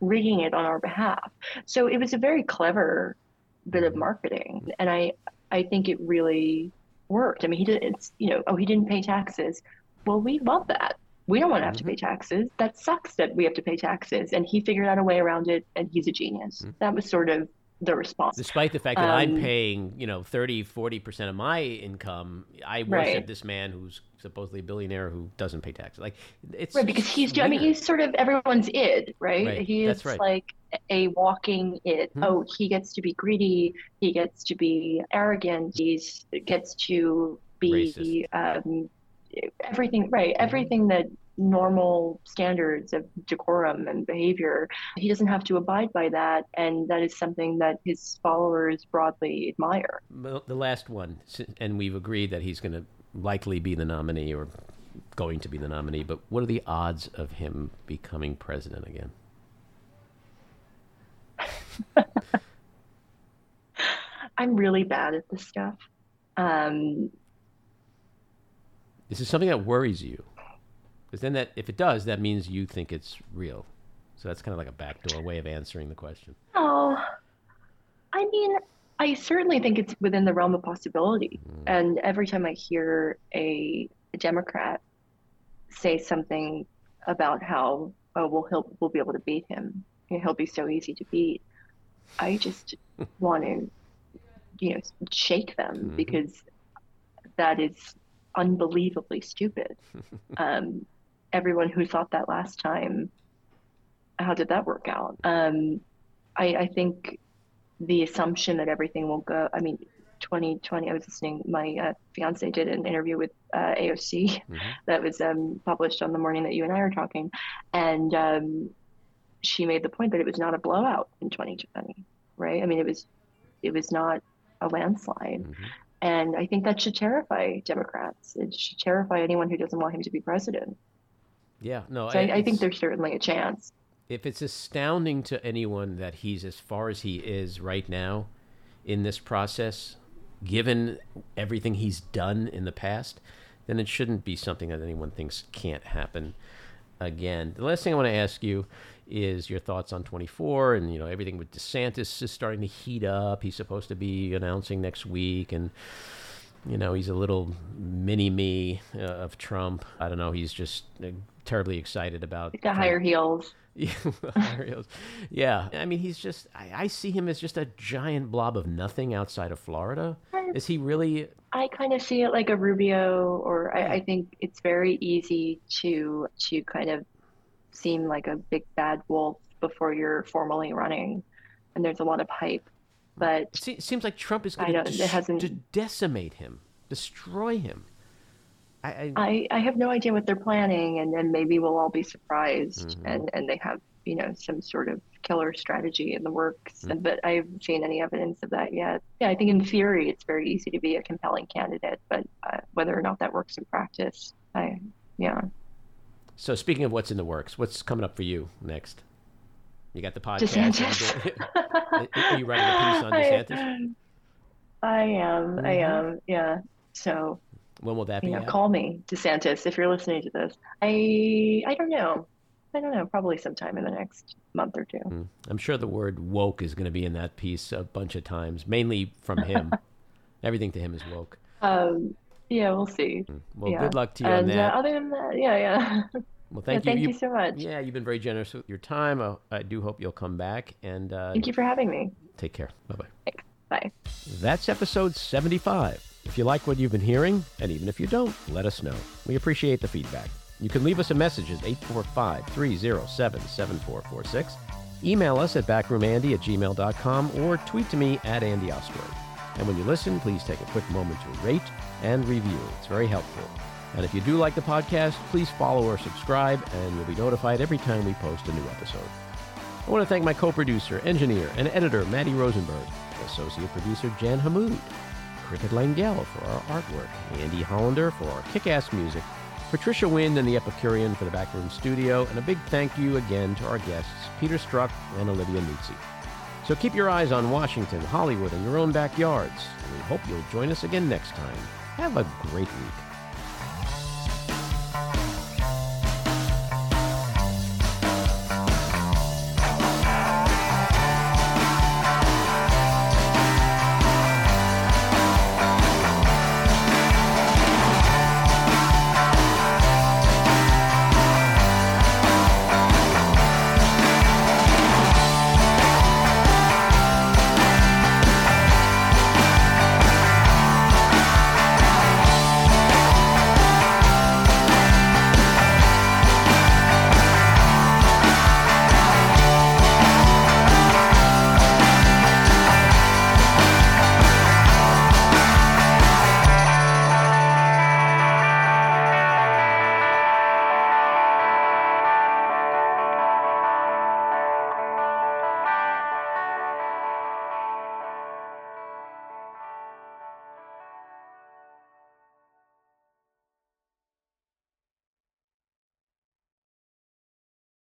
rigging it on our behalf so it was a very clever bit of hmm. marketing and i i think it really worked i mean he did it's you know oh he didn't pay taxes well we love that we don't want to have to pay mm-hmm. taxes that sucks that we have to pay taxes and he figured out a way around it and he's a genius mm. that was sort of the response. Despite the fact that I'm Um, paying, you know, 30, 40% of my income, I worship Right. this man who's supposedly a billionaire who doesn't pay taxes. Like, it's Right, because he's, I mean, he's sort of everyone's id, right? Right, He is right. like a walking id. Hmm. Oh, he gets to be greedy. He gets to be arrogant. He gets to be um, everything, right? Mhm. Everything that normal standards of decorum and behavior, he doesn't have to abide by that. And that is something that his followers broadly admire. Well, the last one, and we've agreed that he's going to likely be the nominee or going to be the nominee. But what are the odds of him becoming president again? I'm really bad at this stuff. Um, This is something that worries you, because then that if it does, that means you think it's real. So that's kind of like a backdoor way of answering the question. Oh, I mean, I certainly think it's within the realm of possibility. And every time I hear a, a Democrat say something about how, oh, well, he'll we'll be able to beat him, he'll be so easy to beat, I just want to, you know, shake them Mhm. because that is unbelievably stupid. um, everyone who thought that last time, how did that work out? Um, I, I think the assumption that everything will go, I mean, 2020, I was listening, my uh, fiance did an interview with uh, AOC Mhm. that was um, published on the morning that you and I are talking. And um, she made the point that it was not a blowout in 2020, right? I mean, it was, it was not a landslide. Mhm. And I think that should terrify Democrats. It should terrify anyone who doesn't want him to be president. Yeah, no, So I, I think there's certainly a chance. if it's astounding to anyone that he's as far as he is right now in this process, given everything he's done in the past, then it shouldn't be something that anyone thinks can't happen again. The last thing I want to ask you is your thoughts on 24 and you know everything with DeSantis is starting to heat up. He's supposed to be announcing next week and you know, he's a little mini me uh, of Trump. I don't know. He's just uh, terribly excited about The higher heels. Yeah, Ariels. yeah. I mean, he's just, I, I see him as just a giant blob of nothing outside of Florida. Is he really? I kind of see it like a Rubio, or I, I think it's very easy to to kind of seem like a big bad wolf before you're formally running, and there's a lot of hype. But It seems like Trump is going to to decimate him, destroy him. I, I, I, I have no idea what they're planning, and then maybe we'll all be surprised, Mhm. and and they have you know some sort of killer strategy in the works. Mm. But I haven't seen any evidence of that yet. Yeah, I think in theory it's very easy to be a compelling candidate, but uh, whether or not that works in practice, I yeah. so speaking of what's in the works, what's coming up for you next? You got the podcast. DeSantis. Are you writing a piece on DeSantis? I, I am. I Mhm. am. Yeah. So When will that be out? call me, DeSantis, if you're listening to this. I I don't know. I don't know. Probably sometime in the next month or two. Mm. I'm sure the word woke is going to be in that piece a bunch of times, mainly from him. Everything to him is woke. Um, yeah, we'll see. Mm. Well, yeah. good luck to you and on that. Uh, other than that, yeah, yeah. well, Yeah, thank you. thank you, You- so much. Yeah, you've been very generous with your time. I, I do hope you'll come back and uh, Thank you for having me. take care. Bye bye. Bye. That's episode 75. If you like what you've been hearing, and even if you don't, let us know. We appreciate the feedback. You can leave us a message at 845 307 7446. Email us at backroomandy at gmail.com or tweet to me at Andy. And when you listen, please take a quick moment to rate and review. It's very helpful. And if you do like the podcast, please follow or subscribe, and you'll be notified every time we post a new episode. I want to thank my co-producer, engineer, and editor, Matty Rosenberg, associate producer, Jen Hammoud, Cricket Langell for our artwork, Andy Hollander for our kick-ass music, Patricia Wind and the Epicurean for the backroom studio, and a big thank you again to our guests, Peter Strzok and Olivia Nuzzi. So keep your eyes on Washington, Hollywood, and your own backyards, and we hope you'll join us again next time. Have a great week.